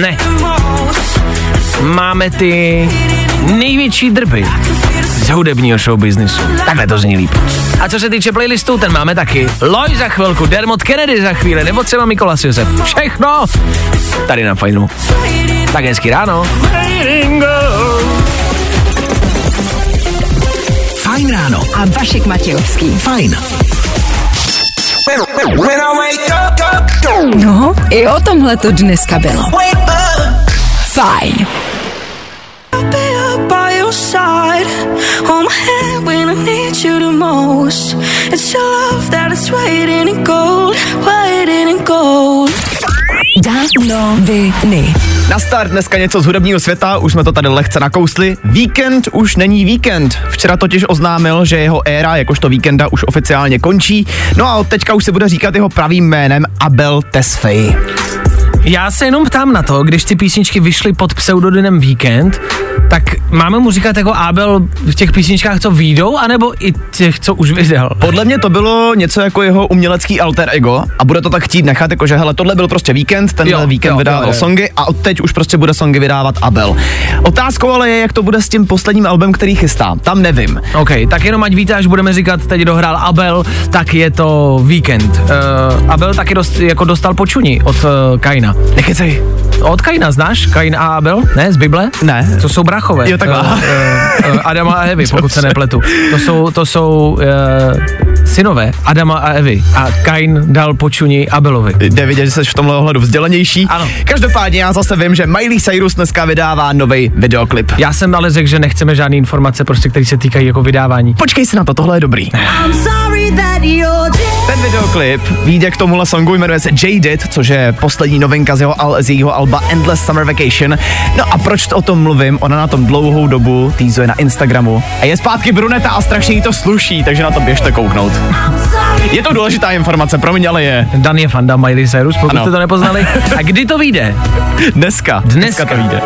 Ne. Máme ty největší drby z hudebního showbiznisu. Takhle to zní líp. A co se týče playlistu, ten máme taky. Loj za chvilku, Dermot Kennedy za chvíli, nebo třeba Mikolas Josef. Všechno tady na fajnu. Tak hezky ráno. Fajn ráno. A Vašek Matějovský. Fajn. No, i o tomhle to dneska bylo. Fajn. Hold my hand when I need you the most. It's your love that is waiting in gold, waiting in gold. Na start dneska něco z hudebního světa, už jsme to tady lehce nakousli. Víkend už není víkend. Včera totiž oznámil, že jeho éra jakožto víkenda už oficiálně končí. No a od teďka už se bude říkat jeho pravým jménem Abel Tesfaye. Já se jenom ptám na to, když ty písničky vyšly pod pseudonymem Weekend, tak máme mu říkat jako Abel v těch písničkách, co výjdou, anebo i těch, co už vydal? Podle mě to bylo něco jako jeho umělecký alter ego a bude to tak chtít nechat, jakože hele, tohle byl prostě víkend, tenhle Jo, víkend jo, vydával jo, jo. songy a od teď už prostě bude songy vydávat Abel. Otázkou ale je, jak to bude s tím posledním albem, který chystá. Tam nevím. OK, tak jenom ať víte, až budeme říkat, teď dohrál Abel, tak je to Weekend. Uh, Abel taky dost, jako dostal počuní od uh, Kaina. Nekecej. Od Kaina znáš? Kain a Abel? Ne, z Bible? Ne. To jsou brachové. Jo, takhle. Uh, uh, Adama a Evy, pokud se nepletu. To jsou, to jsou uh, synové Adama a Evy. A Kain dal počuní Abelovi. Jde vidět, že jsi v tomhle ohledu vzdělanější. Ano. Každopádně já zase vím, že Miley Cyrus dneska vydává nový videoklip. Já jsem ale řekl, že nechceme žádné informace, prostě, které se týkají jako vydávání. Počkej si na to, tohle je dobrý. I'm sorry that you're Ten videoklip vyjde k tomuhle songu, jmenuje se Jaded, což je poslední novinka z jeho, al- z jeho alba Endless Summer Vacation. No a proč o tom mluvím? Ona na tom dlouhou dobu týzuje na Instagramu. A je zpátky bruneta a strašně jí to sluší, takže na to běžte kouknout. Je to důležitá informace, promiň, ale je. Dan je fanda Miley Cyrus, pokud Ano. jste to nepoznali. [LAUGHS] A kdy to vyjde? Dneska. Dneska. to vyjde.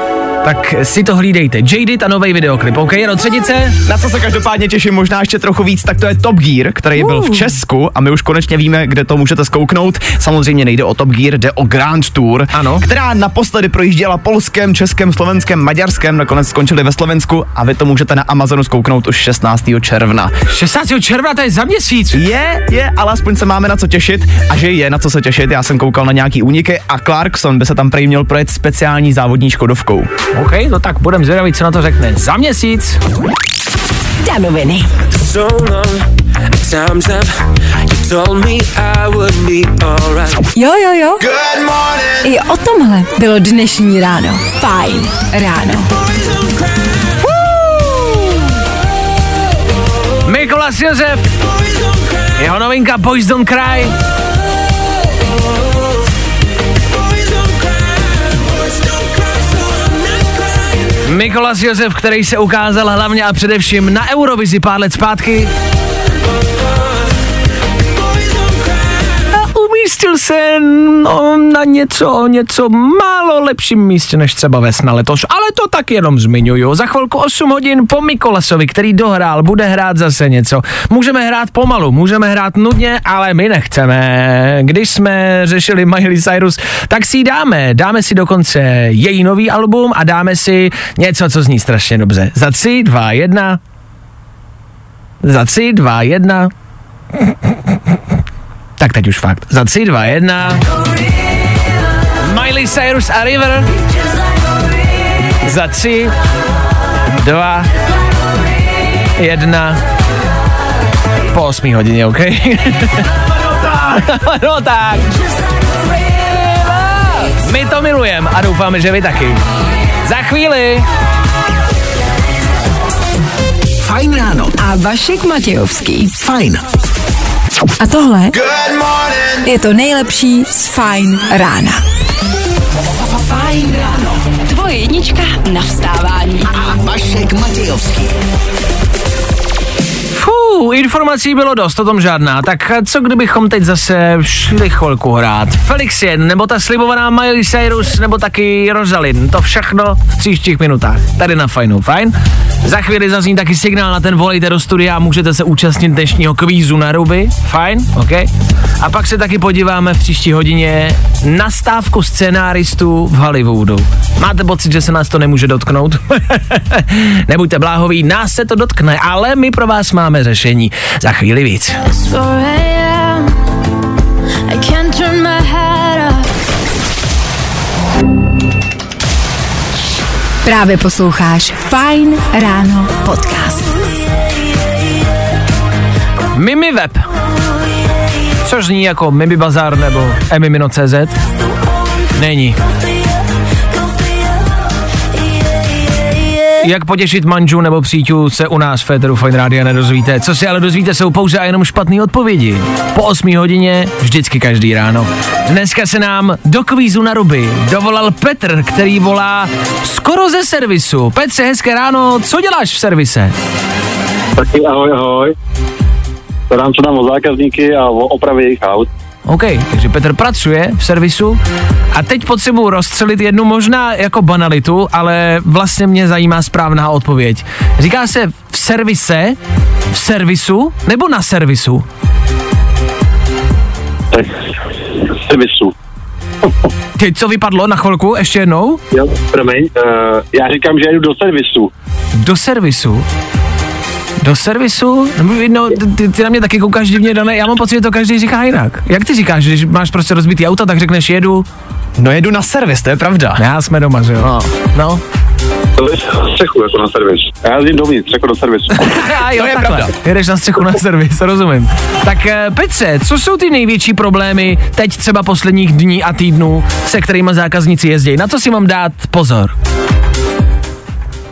Tak si to hlídejte. Jaded a nový videoklip, OK? Jenom třetice? Na co se každopádně těším možná ještě trochu víc, tak to je Top Gear, který byl v Česku a my už konečně víme, kde to můžete zkouknout. Samozřejmě nejde o Top Gear, jde o Grand Tour, Ano. která naposledy projížděla polském, českém, slovenském, maďarském, nakonec skončili ve Slovensku a vy to můžete na Amazonu zkouknout už 16. června. 16. června, to je za měsíc. Je, je, ale aspoň se máme na co těšit a že je na co se těšit, já jsem koukal na nějaký úniky a Clarkson by se tam prý měl projet speciální závodní škodovkou. OK, no tak budem zvědavý, co na to řekne. Za měsíc. Danoviny. So long, time's up. You told me I would be alright. Jo, jo, jo. Good morning. I o tomhle bylo dnešní ráno. Fajn ráno. Mikolas Josef. Jeho novinka Boys Don't Cry. Mikolas Josef, který se ukázal hlavně a především na Eurovizi pár let zpátky. Se no, na něco, o něco málo lepším místě než třeba Vesna letos, ale to tak jenom zmiňuju. Za chvilku 8 hodin po Mikolasovi, který dohrál, bude hrát zase něco. Můžeme hrát pomalu, můžeme hrát nudně, ale my nechceme. Když jsme řešili Miley Cyrus, tak si dáme. Dáme si dokonce její nový album a dáme si něco, co zní strašně dobře. Za 3, 2, 1. Za 3, 2, 1. Tak teď už fakt. Za 3, 2, 1. Miley Cyrus a River. Za 3, 2, 1. Po 8 hodině, OK? [LAUGHS] no tak. My to milujeme a doufáme, že vy taky. Za chvíli. Fajn ráno. A Vašek Matějovský. Fajn. A tohle je to nejlepší z Fajn rána. Fajn ráno. Tvoje jednička na vstávání. A Vašek Matějovský. Fú, informací bylo dost, o tom žádná. Tak co kdybychom teď zase šli chvilku hrát? Felix Jen, nebo ta slibovaná Miley Cyrus, nebo taky Rosalind. To všechno v příštích minutách. Tady na Fajnu, fajn? Za chvíli zazní taky signál na ten volejte do studia a můžete se účastnit dnešního kvízu na ruby. Fajn, OK. A pak se taky podíváme v příští hodině na stávku scenáristů v Hollywoodu. Máte pocit, že se nás to nemůže dotknout? [LAUGHS] Nebuďte bláhoví, nás se to dotkne, ale my pro vás máme řešení. Za chvíli víc. Právě posloucháš Fajn ráno podcast. Mimi Web. Což zní jako Mimi Bazar nebo Emimino.cz. Není. Jak potěšit manžu nebo příťu se u nás v Féteru Fine Rádia nedozvíte. Co si ale dozvíte, jsou pouze a jenom špatné odpovědi. Po 8 hodině, vždycky každý ráno. Dneska se nám do kvízu na ruby dovolal Petr, který volá skoro ze servisu. Petře, hezké ráno, co děláš v servise? Taky ahoj, ahoj. Starám se nám o zákazníky a o opravy jejich aut. OK, takže Petr pracuje v servisu a teď potřebuji rozstřelit jednu možná jako banalitu, ale vlastně mě zajímá správná odpověď. Říká se v servise, v servisu nebo na servisu? Tak servisu. Teď co vypadlo na chvilku, ještě jednou? Jo, promiň, uh, já říkám, že jdu do servisu. Do servisu? Do servisu? No, ty, ty, na mě taky koukáš divně, Dané. Já mám pocit, že to každý říká jinak. Jak ty říkáš, když máš prostě rozbitý auto, tak řekneš jedu? No jedu na servis, to je pravda. Já jsme doma, že jo? No. no. Střechu jako na servis. Já jezdím dovnitř, jako do servisu. [LAUGHS] Jo, To je takhle. pravda. Jedeš na střechu na servis, rozumím. Tak eh, Petře, co jsou ty největší problémy teď třeba posledních dní a týdnů, se kterými zákazníci jezdí? Na co si mám dát pozor?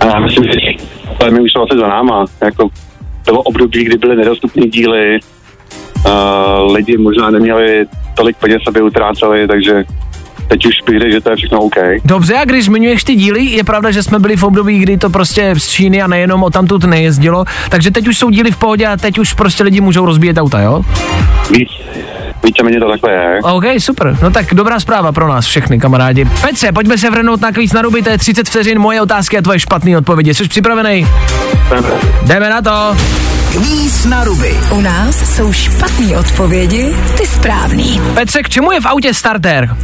A já myslím, že ale my už jsou asi za náma. Jako bylo období, kdy byly nedostupné díly, uh, lidi možná neměli tolik peněz, aby utráceli, takže teď už řekl, že to je všechno OK. Dobře, a když zmiňuješ ty díly, je pravda, že jsme byli v období, kdy to prostě z Číny a nejenom o tamtud nejezdilo, takže teď už jsou díly v pohodě a teď už prostě lidi můžou rozbíjet auta, jo? Víc, víceméně to takhle je. OK, super. No tak dobrá zpráva pro nás všechny, kamarádi. Petře, pojďme se vrhnout na kvíz na ruby, to je 30 vteřin, moje otázky a tvoje špatné odpovědi. Jsi připravený? Jdeme na to. Kvíz na ruby. U nás jsou špatné odpovědi, ty správný. Petře, k čemu je v autě starter?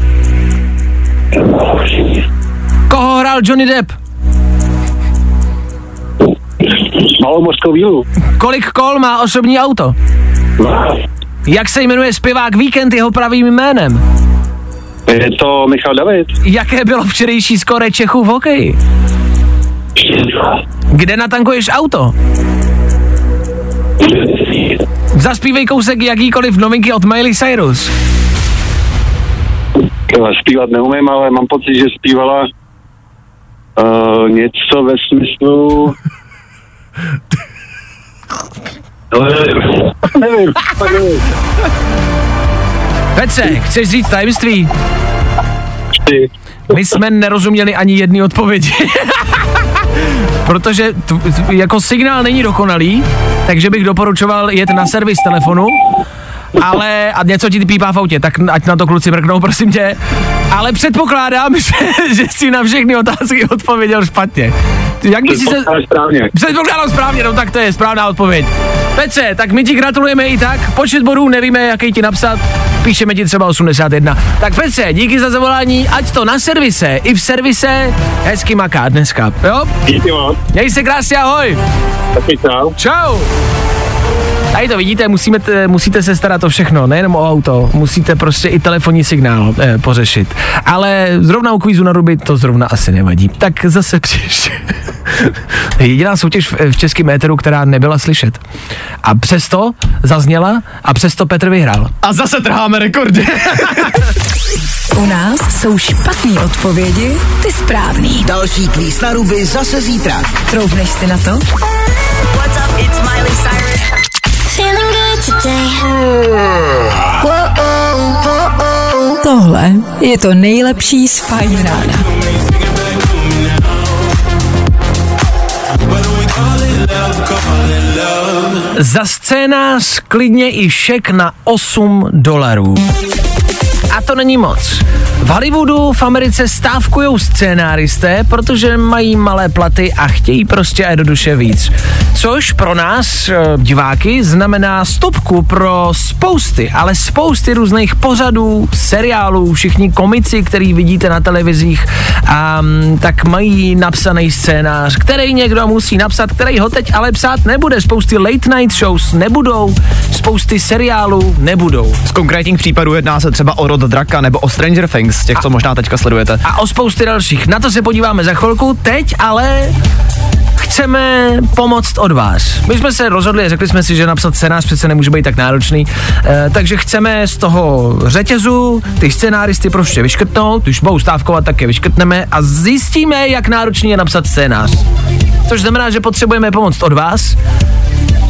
Koho hrál Johnny Depp? Malou mořskou vílu. Kolik kol má osobní auto? Jak se jmenuje zpěvák Víkend jeho pravým jménem? Je to Michal David. Jaké bylo včerejší skore Čechů v hokeji? Kde natankuješ auto? Zaspívej kousek jakýkoliv novinky od Miley Cyrus. Zpívat neumím, ale mám pocit, že zpívala uh, něco ve smyslu... [LAUGHS] Ale nevím, [LAUGHS] fakt nevím. Petře, chceš říct tajemství? My jsme nerozuměli ani jedné odpovědi. [LAUGHS] Protože t- t- jako signál není dokonalý, takže bych doporučoval jet na servis telefonu ale a něco ti pípá v autě, tak ať na to kluci mrknou, prosím tě. Ale předpokládám, [LAUGHS] že, že si na všechny otázky odpověděl špatně. Jak bys si se... správně. Předpokládám správně, no tak to je správná odpověď. Petře, tak my ti gratulujeme i tak. Počet bodů nevíme, jaký ti napsat. Píšeme ti třeba 81. Tak Petře, díky za zavolání, ať to na servise i v servise hezky maká dneska, jo? Díky moc. Měj se krásně, ahoj. Taky čau. Čau. Tady to vidíte, musíme t- musíte se starat o všechno, nejenom o auto, musíte prostě i telefonní signál eh, pořešit. Ale zrovna u kvízu na ruby to zrovna asi nevadí. Tak zase příště. [LAUGHS] Jediná soutěž v, v českém éteru, která nebyla slyšet. A přesto zazněla a přesto Petr vyhrál. A zase trháme rekordy. [LAUGHS] U nás jsou špatné odpovědi, ty správný. Další kvíz na ruby zase zítra. Troufneš si na to? What's up? It's Miley Cyrus. Tohle je to nejlepší z Fajn rána. Za scénář klidně i šek na 8 dolarů. A to není moc. V Hollywoodu v Americe stávkují scénáristé, protože mají malé platy a chtějí prostě a jednoduše víc. Což pro nás, eh, diváky, znamená stopku pro spousty, ale spousty různých pořadů, seriálů, všichni komici, který vidíte na televizích, a, tak mají napsaný scénář, který někdo musí napsat, který ho teď ale psát nebude. Spousty late night shows nebudou, spousty seriálů nebudou. Z konkrétních případů jedná se třeba o Rod Draka nebo o Stranger Things, těch, co možná teďka sledujete. a o spousty dalších. Na to se podíváme za chvilku. Teď ale chceme pomoct od vás. My jsme se rozhodli, řekli jsme si, že napsat scénář přece nemůže být tak náročný, e, takže chceme z toho řetězu ty scénáristy prostě vyškrtnout, když budou stávkovat, tak je vyškrtneme a zjistíme, jak náročný je napsat scénář. Což znamená, že potřebujeme pomoct od vás.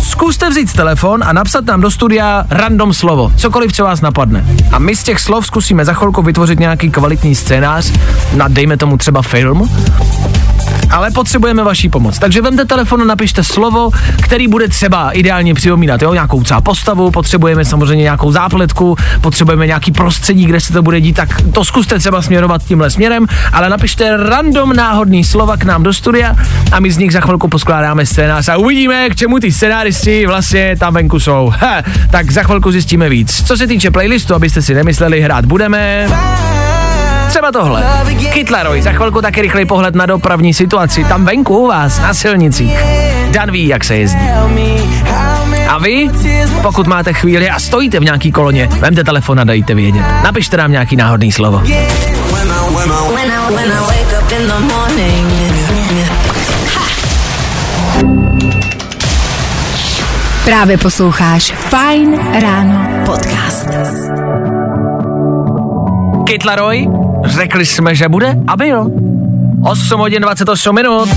Zkuste vzít telefon a napsat nám do studia random slovo, cokoliv, co vás napadne. A my z těch slov zkusíme za chvilku vytvořit nějaký kvalitní scénář, na dejme tomu třeba film, ale potřebujeme vaší pomoc. Takže vemte telefon a napište slovo, který bude třeba ideálně připomínat, jo, nějakou třeba postavu, potřebujeme samozřejmě nějakou zápletku, potřebujeme nějaký prostředí, kde se to bude dít, tak to zkuste třeba směrovat tímhle směrem, ale napište random náhodný slova k nám do studia a my z nich za chvilku poskládáme scénář a uvidíme, k čemu ty scénáristi vlastně tam venku jsou. Ha, tak za chvilku zjistíme víc. Co se týče playlistu, abyste si nemysleli, hrát budeme třeba tohle. Kytlaroj, za chvilku taky rychlej pohled na dopravní situaci. Tam venku u vás, na silnicích. Dan ví, jak se jezdí. A vy, pokud máte chvíli a stojíte v nějaký koloně, vemte telefon a dejte vědět. Napište nám nějaký náhodný slovo. When I, when I wake up Právě posloucháš Fajn ráno podcast. Kytlaroj, řekli jsme, že bude a byl. 8 hodin 28 minut.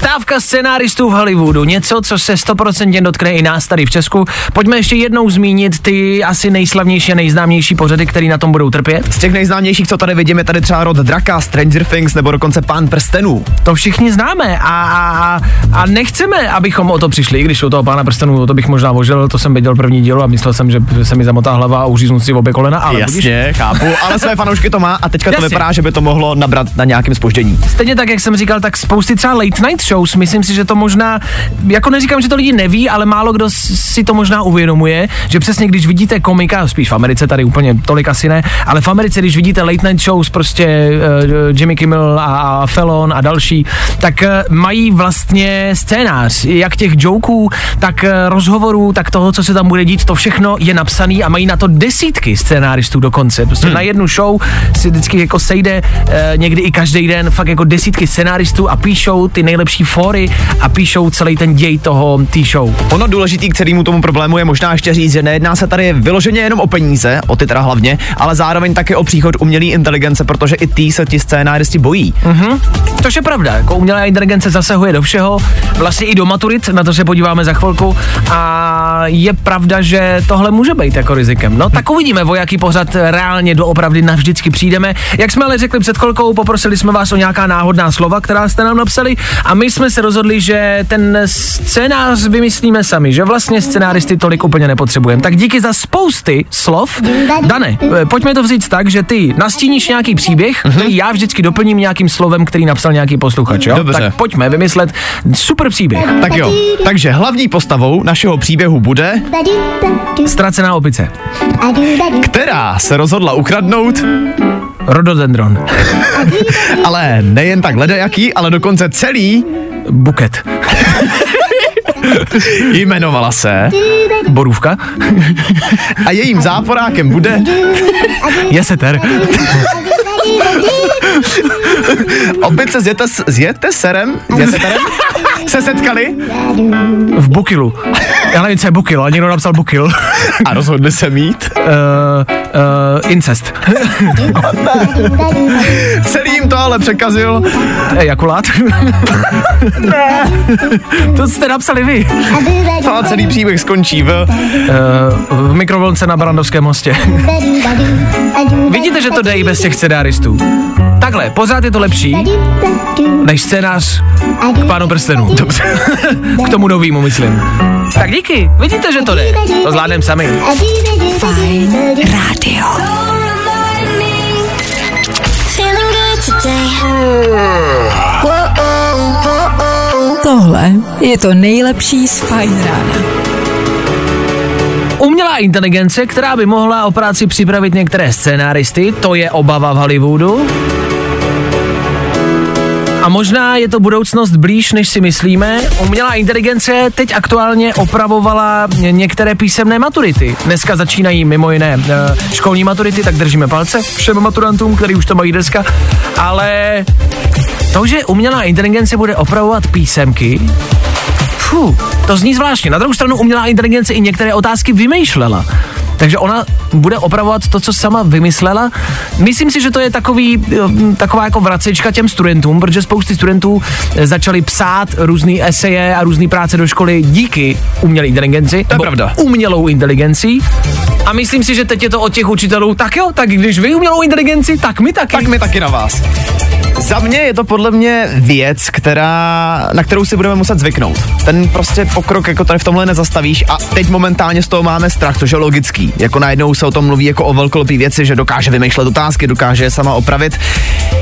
Stávka scénáristů v Hollywoodu, něco, co se stoprocentně dotkne i nás tady v Česku. Pojďme ještě jednou zmínit ty asi nejslavnější a nejznámější pořady, které na tom budou trpět. Z těch nejznámějších, co tady vidíme, tady třeba Rod Draka, Stranger Things nebo dokonce Pán prstenů. To všichni známe a, a, a nechceme, abychom o to přišli, i když u toho pána prstenů to bych možná vožil, to jsem viděl první díl a myslel jsem, že se mi zamotá hlava a uříznu si v obě kolena, ale budíš. Jasně, chápu, ale své fanoušky to má a teďka to Jasně. vypadá, že by to mohlo nabrat na nějakém spoždění. Stejně tak, jak jsem říkal, tak spousty třeba late night shows, myslím si, že to možná, jako neříkám, že to lidi neví, ale málo kdo si to možná uvědomuje, že přesně když vidíte komika, spíš v Americe tady úplně tolik asi ne, ale v Americe, když vidíte late night shows, prostě uh, Jimmy Kimmel a, a Fallon a další, tak uh, mají vlastně scénář, jak těch joků, tak uh, rozhovorů, tak toho, co se tam bude dít, to všechno je napsaný a mají na to desítky scénáristů dokonce. Prostě hmm. na jednu show si vždycky jako sejde uh, někdy i každý den fakt jako desítky scénáristů a píšou ty nejlepší fóry a píšou celý ten děj toho té show. Ono důležitý k celému tomu problému je možná ještě říct, že nejedná se tady vyloženě jenom o peníze, o ty teda hlavně, ale zároveň také o příchod umělé inteligence, protože i ty se ti scénáristi bojí. Mhm. Což je pravda, jako umělá inteligence zasahuje do všeho, vlastně i do maturit, na to se podíváme za chvilku a je pravda, že tohle může být jako rizikem. No tak uvidíme, o jaký pořad reálně doopravdy navždycky přijdeme. Jak jsme ale řekli před chvilkou, poprosili jsme vás o nějaká náhodná slova, která jste nám napsali a my my jsme se rozhodli, že ten scénář vymyslíme sami, že vlastně scénáristy tolik úplně nepotřebujeme. Tak díky za spousty slov. Dane, eh, pojďme to vzít tak, že ty nastíníš nějaký příběh, který já vždycky doplním nějakým slovem, který napsal nějaký posluchač, jo? Dobře. Tak pojďme vymyslet super příběh. Tak jo, takže hlavní postavou našeho příběhu bude, Ztracená opice. která se rozhodla ukradnout, Rododendron. [LAUGHS] ale nejen tak ledajaký, ale dokonce celý Buket. [LAUGHS] jmenovala se Borůvka. a jejím záporákem bude [LAUGHS] Jeseter. opice s, jetes, s jeteserem, jeseterem se setkali V Bukilu. Já nevím, co je Bukil, ale někdo napsal Bukil. a rozhodli se mít. Uh, uh, incest. [LAUGHS] Celý jim to ale překazil Ejakulát. [LAUGHS] to jste napsali vy. a celý příběh skončí v Uh, v mikrovlnce na Barandovském mostě. [LAUGHS] Vidíte, že to i bez těch scénáristů. Takhle, pořád je to lepší než scénář k pánu prstenů. Dobře. k tomu novýmu, myslím. Tak díky, vidíte, že to jde. To zvládneme sami. Fajn rádio. Feeling good today. Whoa, whoa, Tohle je to nejlepší z Fajn rána. Umělá inteligence, která by mohla o práci připravit některé scénáristy, to je obava v Hollywoodu. A možná je to budoucnost blíž, než si myslíme. Umělá inteligence teď aktuálně opravovala ně- některé písemné maturity. Dneska začínají mimo jiné eh, školní maturity, tak držíme palce všem maturantům, který už to mají dneska. Ale to, že umělá inteligence bude opravovat písemky, Fuh, to zní zvláštně. Na druhou stranu umělá inteligence i některé otázky vymýšlela. Takže ona bude opravovat to, co sama vymyslela. Myslím si, že to je takový, eh, taková jako vracečka těm studentům, protože spousty studentů eh, začali psát různé eseje a různé práce do školy díky umělé inteligenci. To je pravda. Umělou inteligencí. A myslím si, že teď je to od těch učitelů, tak jo, tak když vy umělou inteligenci, tak my taky. tak my taky na vás. Za mě je to podle mě věc, která, na kterou si budeme muset zvyknout. Ten prostě pokrok jako tady v tomhle nezastavíš a teď momentálně z toho máme strach, což je logický. Jako najednou se o tom mluví jako o velkolepý věci, že dokáže vymýšlet otázky, dokáže je sama opravit.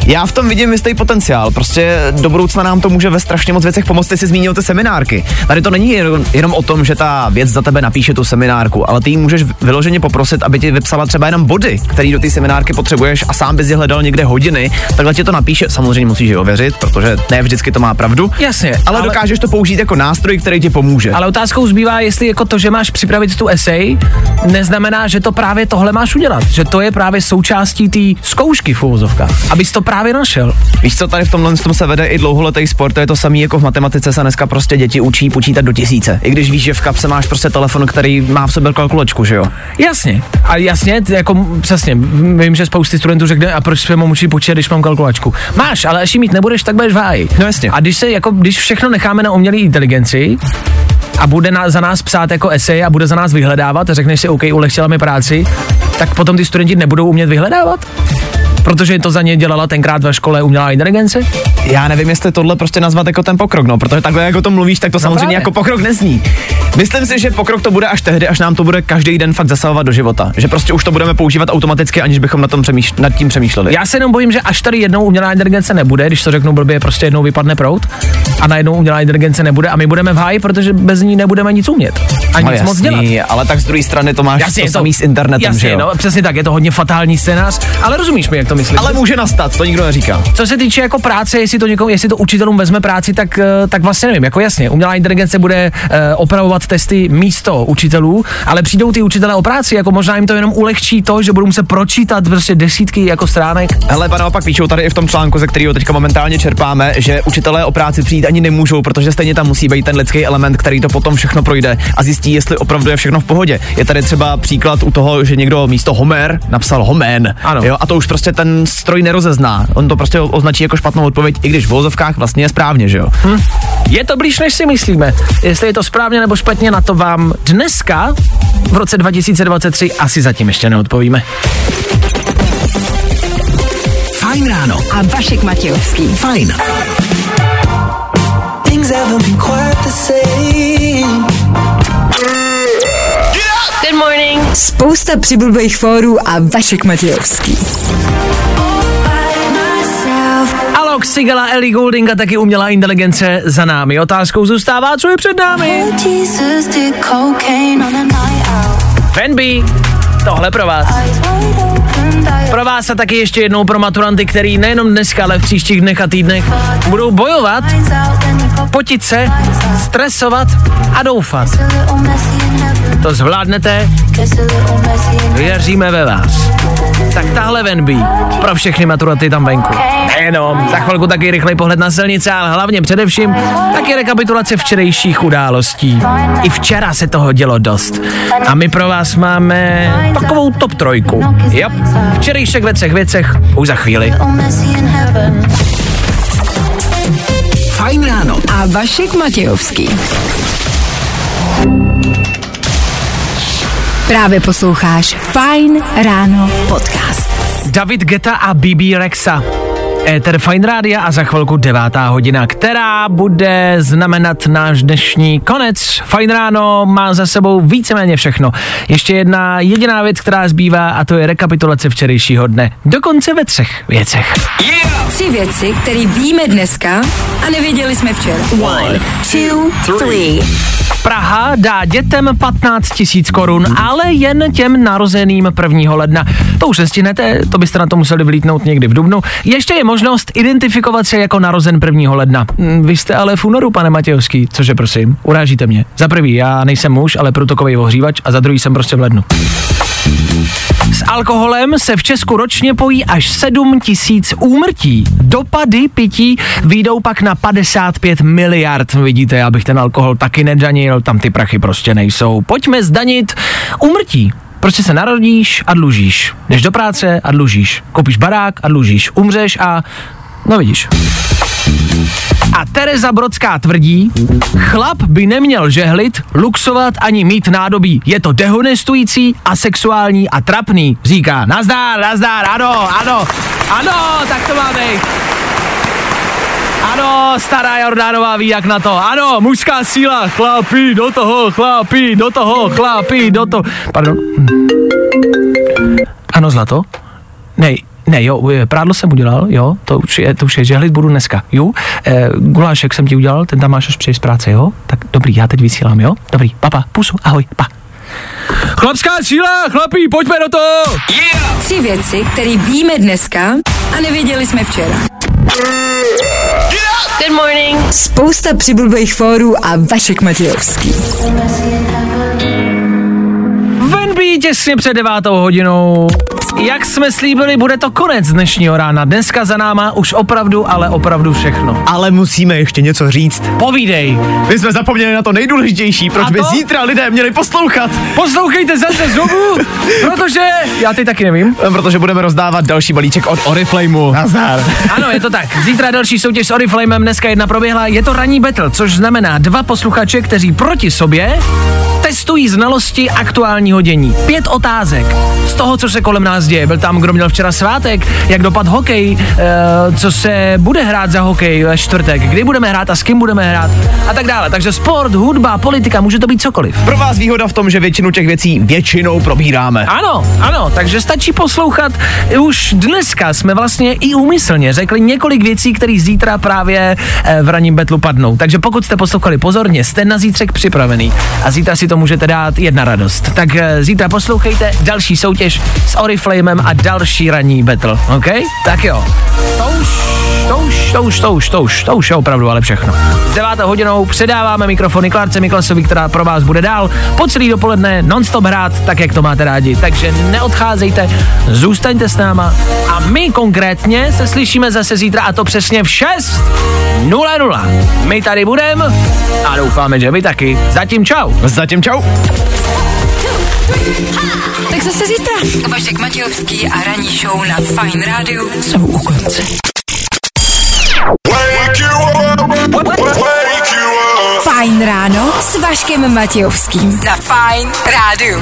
Já v tom vidím jistý potenciál. Prostě do budoucna nám to může ve strašně moc věcech pomoct. Ty jsi zmínil ty seminárky. Tady to není jenom, jenom o tom, že ta věc za tebe napíše tu seminárku, ale ty můžeš vyloženě poprosit, aby ti vypsala třeba jenom body, který do té seminárky potřebuješ a sám bys je hledal někde hodiny. Takhle ti to napíše. Samozřejmě musíš je ověřit, protože ne vždycky to má pravdu. Jasně, Ale, ale- dokážeš to použít jako nástroj, který ti pomůže. Ale otázkou zbývá, jestli jako to, že máš připravit tu esej, neznamená, že to právě tohle máš udělat. Že to je právě součástí té zkoušky v uvozovkách. Abys to právě našel. Víš co, tady v tomhle tom se vede i dlouholetý sport, to je to samé jako v matematice se dneska prostě děti učí počítat do tisíce. I když víš, že v kapse máš prostě telefon, který má v sobě kalkulačku, že jo? Jasně. A jasně, jako přesně, vím, že spousty studentů řekne, a proč se mám učit počítat, když mám kalkulačku. Máš, ale až ji mít nebudeš, tak budeš v háji. No jasně. A když se jako, když všechno necháme na umělé inteligenci, a bude na, za nás psát jako esej a bude za nás vyhledávat a řekneš si, OK, ulehčila mi práci, tak potom ty studenti nebudou umět vyhledávat? Protože to za ně dělala tenkrát ve škole umělá inteligence? Já nevím, jestli tohle prostě nazvat jako ten pokrok, no, protože takhle, jak o tom mluvíš, tak to samozřejmě právě. jako pokrok nezní. Myslím si, že pokrok to bude až tehdy, až nám to bude každý den fakt zasahovat do života. Že prostě už to budeme používat automaticky, aniž bychom na tom přemýš- nad tím přemýšleli. Já se jenom bojím, že až tady jednou umělá inteligence nebude, když to řeknu blbě, prostě jednou vypadne prout a najednou umělá inteligence nebude a my budeme v háji, protože bez ní nebudeme nic umět. A nic no, moc dělat. ale tak z druhé strany to máš Jasně, to samý s internetem, Jasně, že jo? no, přesně tak, je to hodně fatální scénář, ale rozumíš mi, jak to myslím. Ale může nastat, to nikdo neříká. Co se týče jako práce, jestli to někomu, jestli to učitelům vezme práci, tak, eh, tak vlastně nevím. Jako jasně, umělá inteligence bude eh, opravovat testy místo učitelů, ale přijdou ty učitelé o práci, jako možná jim to jenom ulehčí to, že budou muset pročítat prostě desítky jako stránek. Hele, pa naopak píšou tady i v tom článku, ze kterého teďka momentálně čerpáme, že učitelé o práci přijít ani nemůžou, protože stejně tam musí být ten lidský element, který to potom všechno projde a zjistí, jestli opravdu je všechno v pohodě. Je tady třeba příklad u toho, že někdo místo Homer napsal Homén. Ano. Jo, a to už prostě ten stroj nerozezná. On to prostě označí jako špatnou odpověď, i když v vozovkách vlastně je správně, že jo. Hm. Je to blíž, než si myslíme. Jestli je to správně nebo špatně, na to vám dneska v roce 2023 asi zatím ještě neodpovíme. Fajn ráno. A Vašek Matějovský. Fajn things haven't been quite the same. Good morning. Spousta přibulbých fórů a Vašek Matějovský. Alok Sigala, Ellie Goulding a taky umělá inteligence za námi. Otázkou zůstává, co je před námi. Fenby, tohle pro vás. Pro vás a taky ještě jednou pro maturanty, který nejenom dneska, ale v příštích dnech a týdnech budou bojovat, potit se, stresovat a doufat. To zvládnete, věříme ve vás. Tak tahle venby pro všechny maturanty tam venku. Nejenom, za chvilku taky rychlej pohled na silnice, ale hlavně především taky rekapitulace včerejších událostí. I včera se toho dělo dost. A my pro vás máme takovou top trojku. Jo, včerejšek ve třech věcech už za chvíli. Fajn ráno. A Vašek Matějovský. Právě posloucháš Fine Ráno podcast. David Geta a BB Rexa. Éter Fine Rádia a za chvilku devátá hodina, která bude znamenat náš dnešní konec. Fine Ráno má za sebou víceméně všechno. Ještě jedna jediná věc, která zbývá a to je rekapitulace včerejšího dne. Dokonce ve třech věcech. Yeah! Tři věci, které víme dneska a nevěděli jsme včera. One, two, three. Praha dá dětem 15 tisíc korun, ale jen těm narozeným 1. ledna. To už nestihnete, to byste na to museli vlítnout někdy v dubnu. Ještě je možnost identifikovat se jako narozen 1. ledna. Hm, Vy jste ale v únoru, pane Matějovský, cože prosím, urážíte mě. Za prvý, já nejsem muž, ale průtokový ohřívač a za druhý jsem prostě v lednu. S alkoholem se v Česku ročně pojí až 7 tisíc úmrtí. Dopady pití výjdou pak na 55 miliard. Vidíte, já bych ten alkohol taky nedanil, tam ty prachy prostě nejsou. Pojďme zdanit úmrtí. Prostě se narodíš a dlužíš. Jdeš do práce a dlužíš. Koupíš barák a dlužíš. Umřeš a... No vidíš. A Tereza Brodská tvrdí, chlap by neměl žehlit, luxovat ani mít nádobí. Je to dehonestující, asexuální a trapný. Říká, nazdár, nazdár, ano, ano, ano, tak to má být. Ano, stará Jordánová ví jak na to. Ano, mužská síla, chlapi, do toho, chlapi, do toho, chlapi, do toho. Pardon. Hm. Ano, zlato? Ne, ne, jo, eh, prádlo jsem udělal, jo, to už je, to už je, žehlit budu dneska, jo, e, gulášek jsem ti udělal, ten tam máš až přijdeš z práce, jo, tak dobrý, já teď vysílám, jo, dobrý, papa, pusu, ahoj, pa. Chlapská síla, chlapí, pojďme do toho! Yeah! Tři věci, které víme dneska a nevěděli jsme včera. Good morning. Spousta přibulbých fórů a Vašek Matějovský. Venby těsně před devátou hodinou. Jak jsme slíbili, bude to konec dnešního rána. Dneska za náma už opravdu, ale opravdu všechno. Ale musíme ještě něco říct. Povídej. My jsme zapomněli na to nejdůležitější, proč by zítra lidé měli poslouchat. Poslouchejte zase znovu, [LAUGHS] protože já teď taky nevím. Protože budeme rozdávat další balíček od Oriflameu. Nazdar. Ano, je to tak. Zítra další soutěž s Oriflamem, dneska jedna proběhla. Je to ranní battle, což znamená dva posluchače, kteří proti sobě testují znalosti aktuálního dění. Pět otázek z toho, co se kolem nás děje. Byl tam, kdo měl včera svátek, jak dopad hokej, e, co se bude hrát za hokej ve čtvrtek, kdy budeme hrát a s kým budeme hrát a tak dále. Takže sport, hudba, politika, může to být cokoliv. Pro vás výhoda v tom, že většinu těch věcí většinou probíráme. Ano, ano, takže stačí poslouchat. Už dneska jsme vlastně i úmyslně řekli několik věcí, které zítra právě eh, v ranním betlu padnou. Takže pokud jste poslouchali pozorně, jste na zítřek připravený a zítra si to můžete dát jedna radost. Tak eh, zítra poslouchejte další soutěž s Oriflamem a další ranní battle, OK? Tak jo. To už, to už, to už, to už, to už, to už je opravdu ale všechno. S devátou hodinou předáváme mikrofony Klárce Miklasovi, která pro vás bude dál po celý dopoledne non-stop hrát, tak jak to máte rádi. Takže neodcházejte, zůstaňte s náma a my konkrétně se slyšíme zase zítra a to přesně v 6.00. My tady budeme a doufáme, že vy taky. Zatím čau. Zatím čau. Tak zase zítra. Vašek Matějovský a ranní show na Fine Radio jsou u konce. Fajn ráno s Vaškem Matějovským. Na Fine Radio.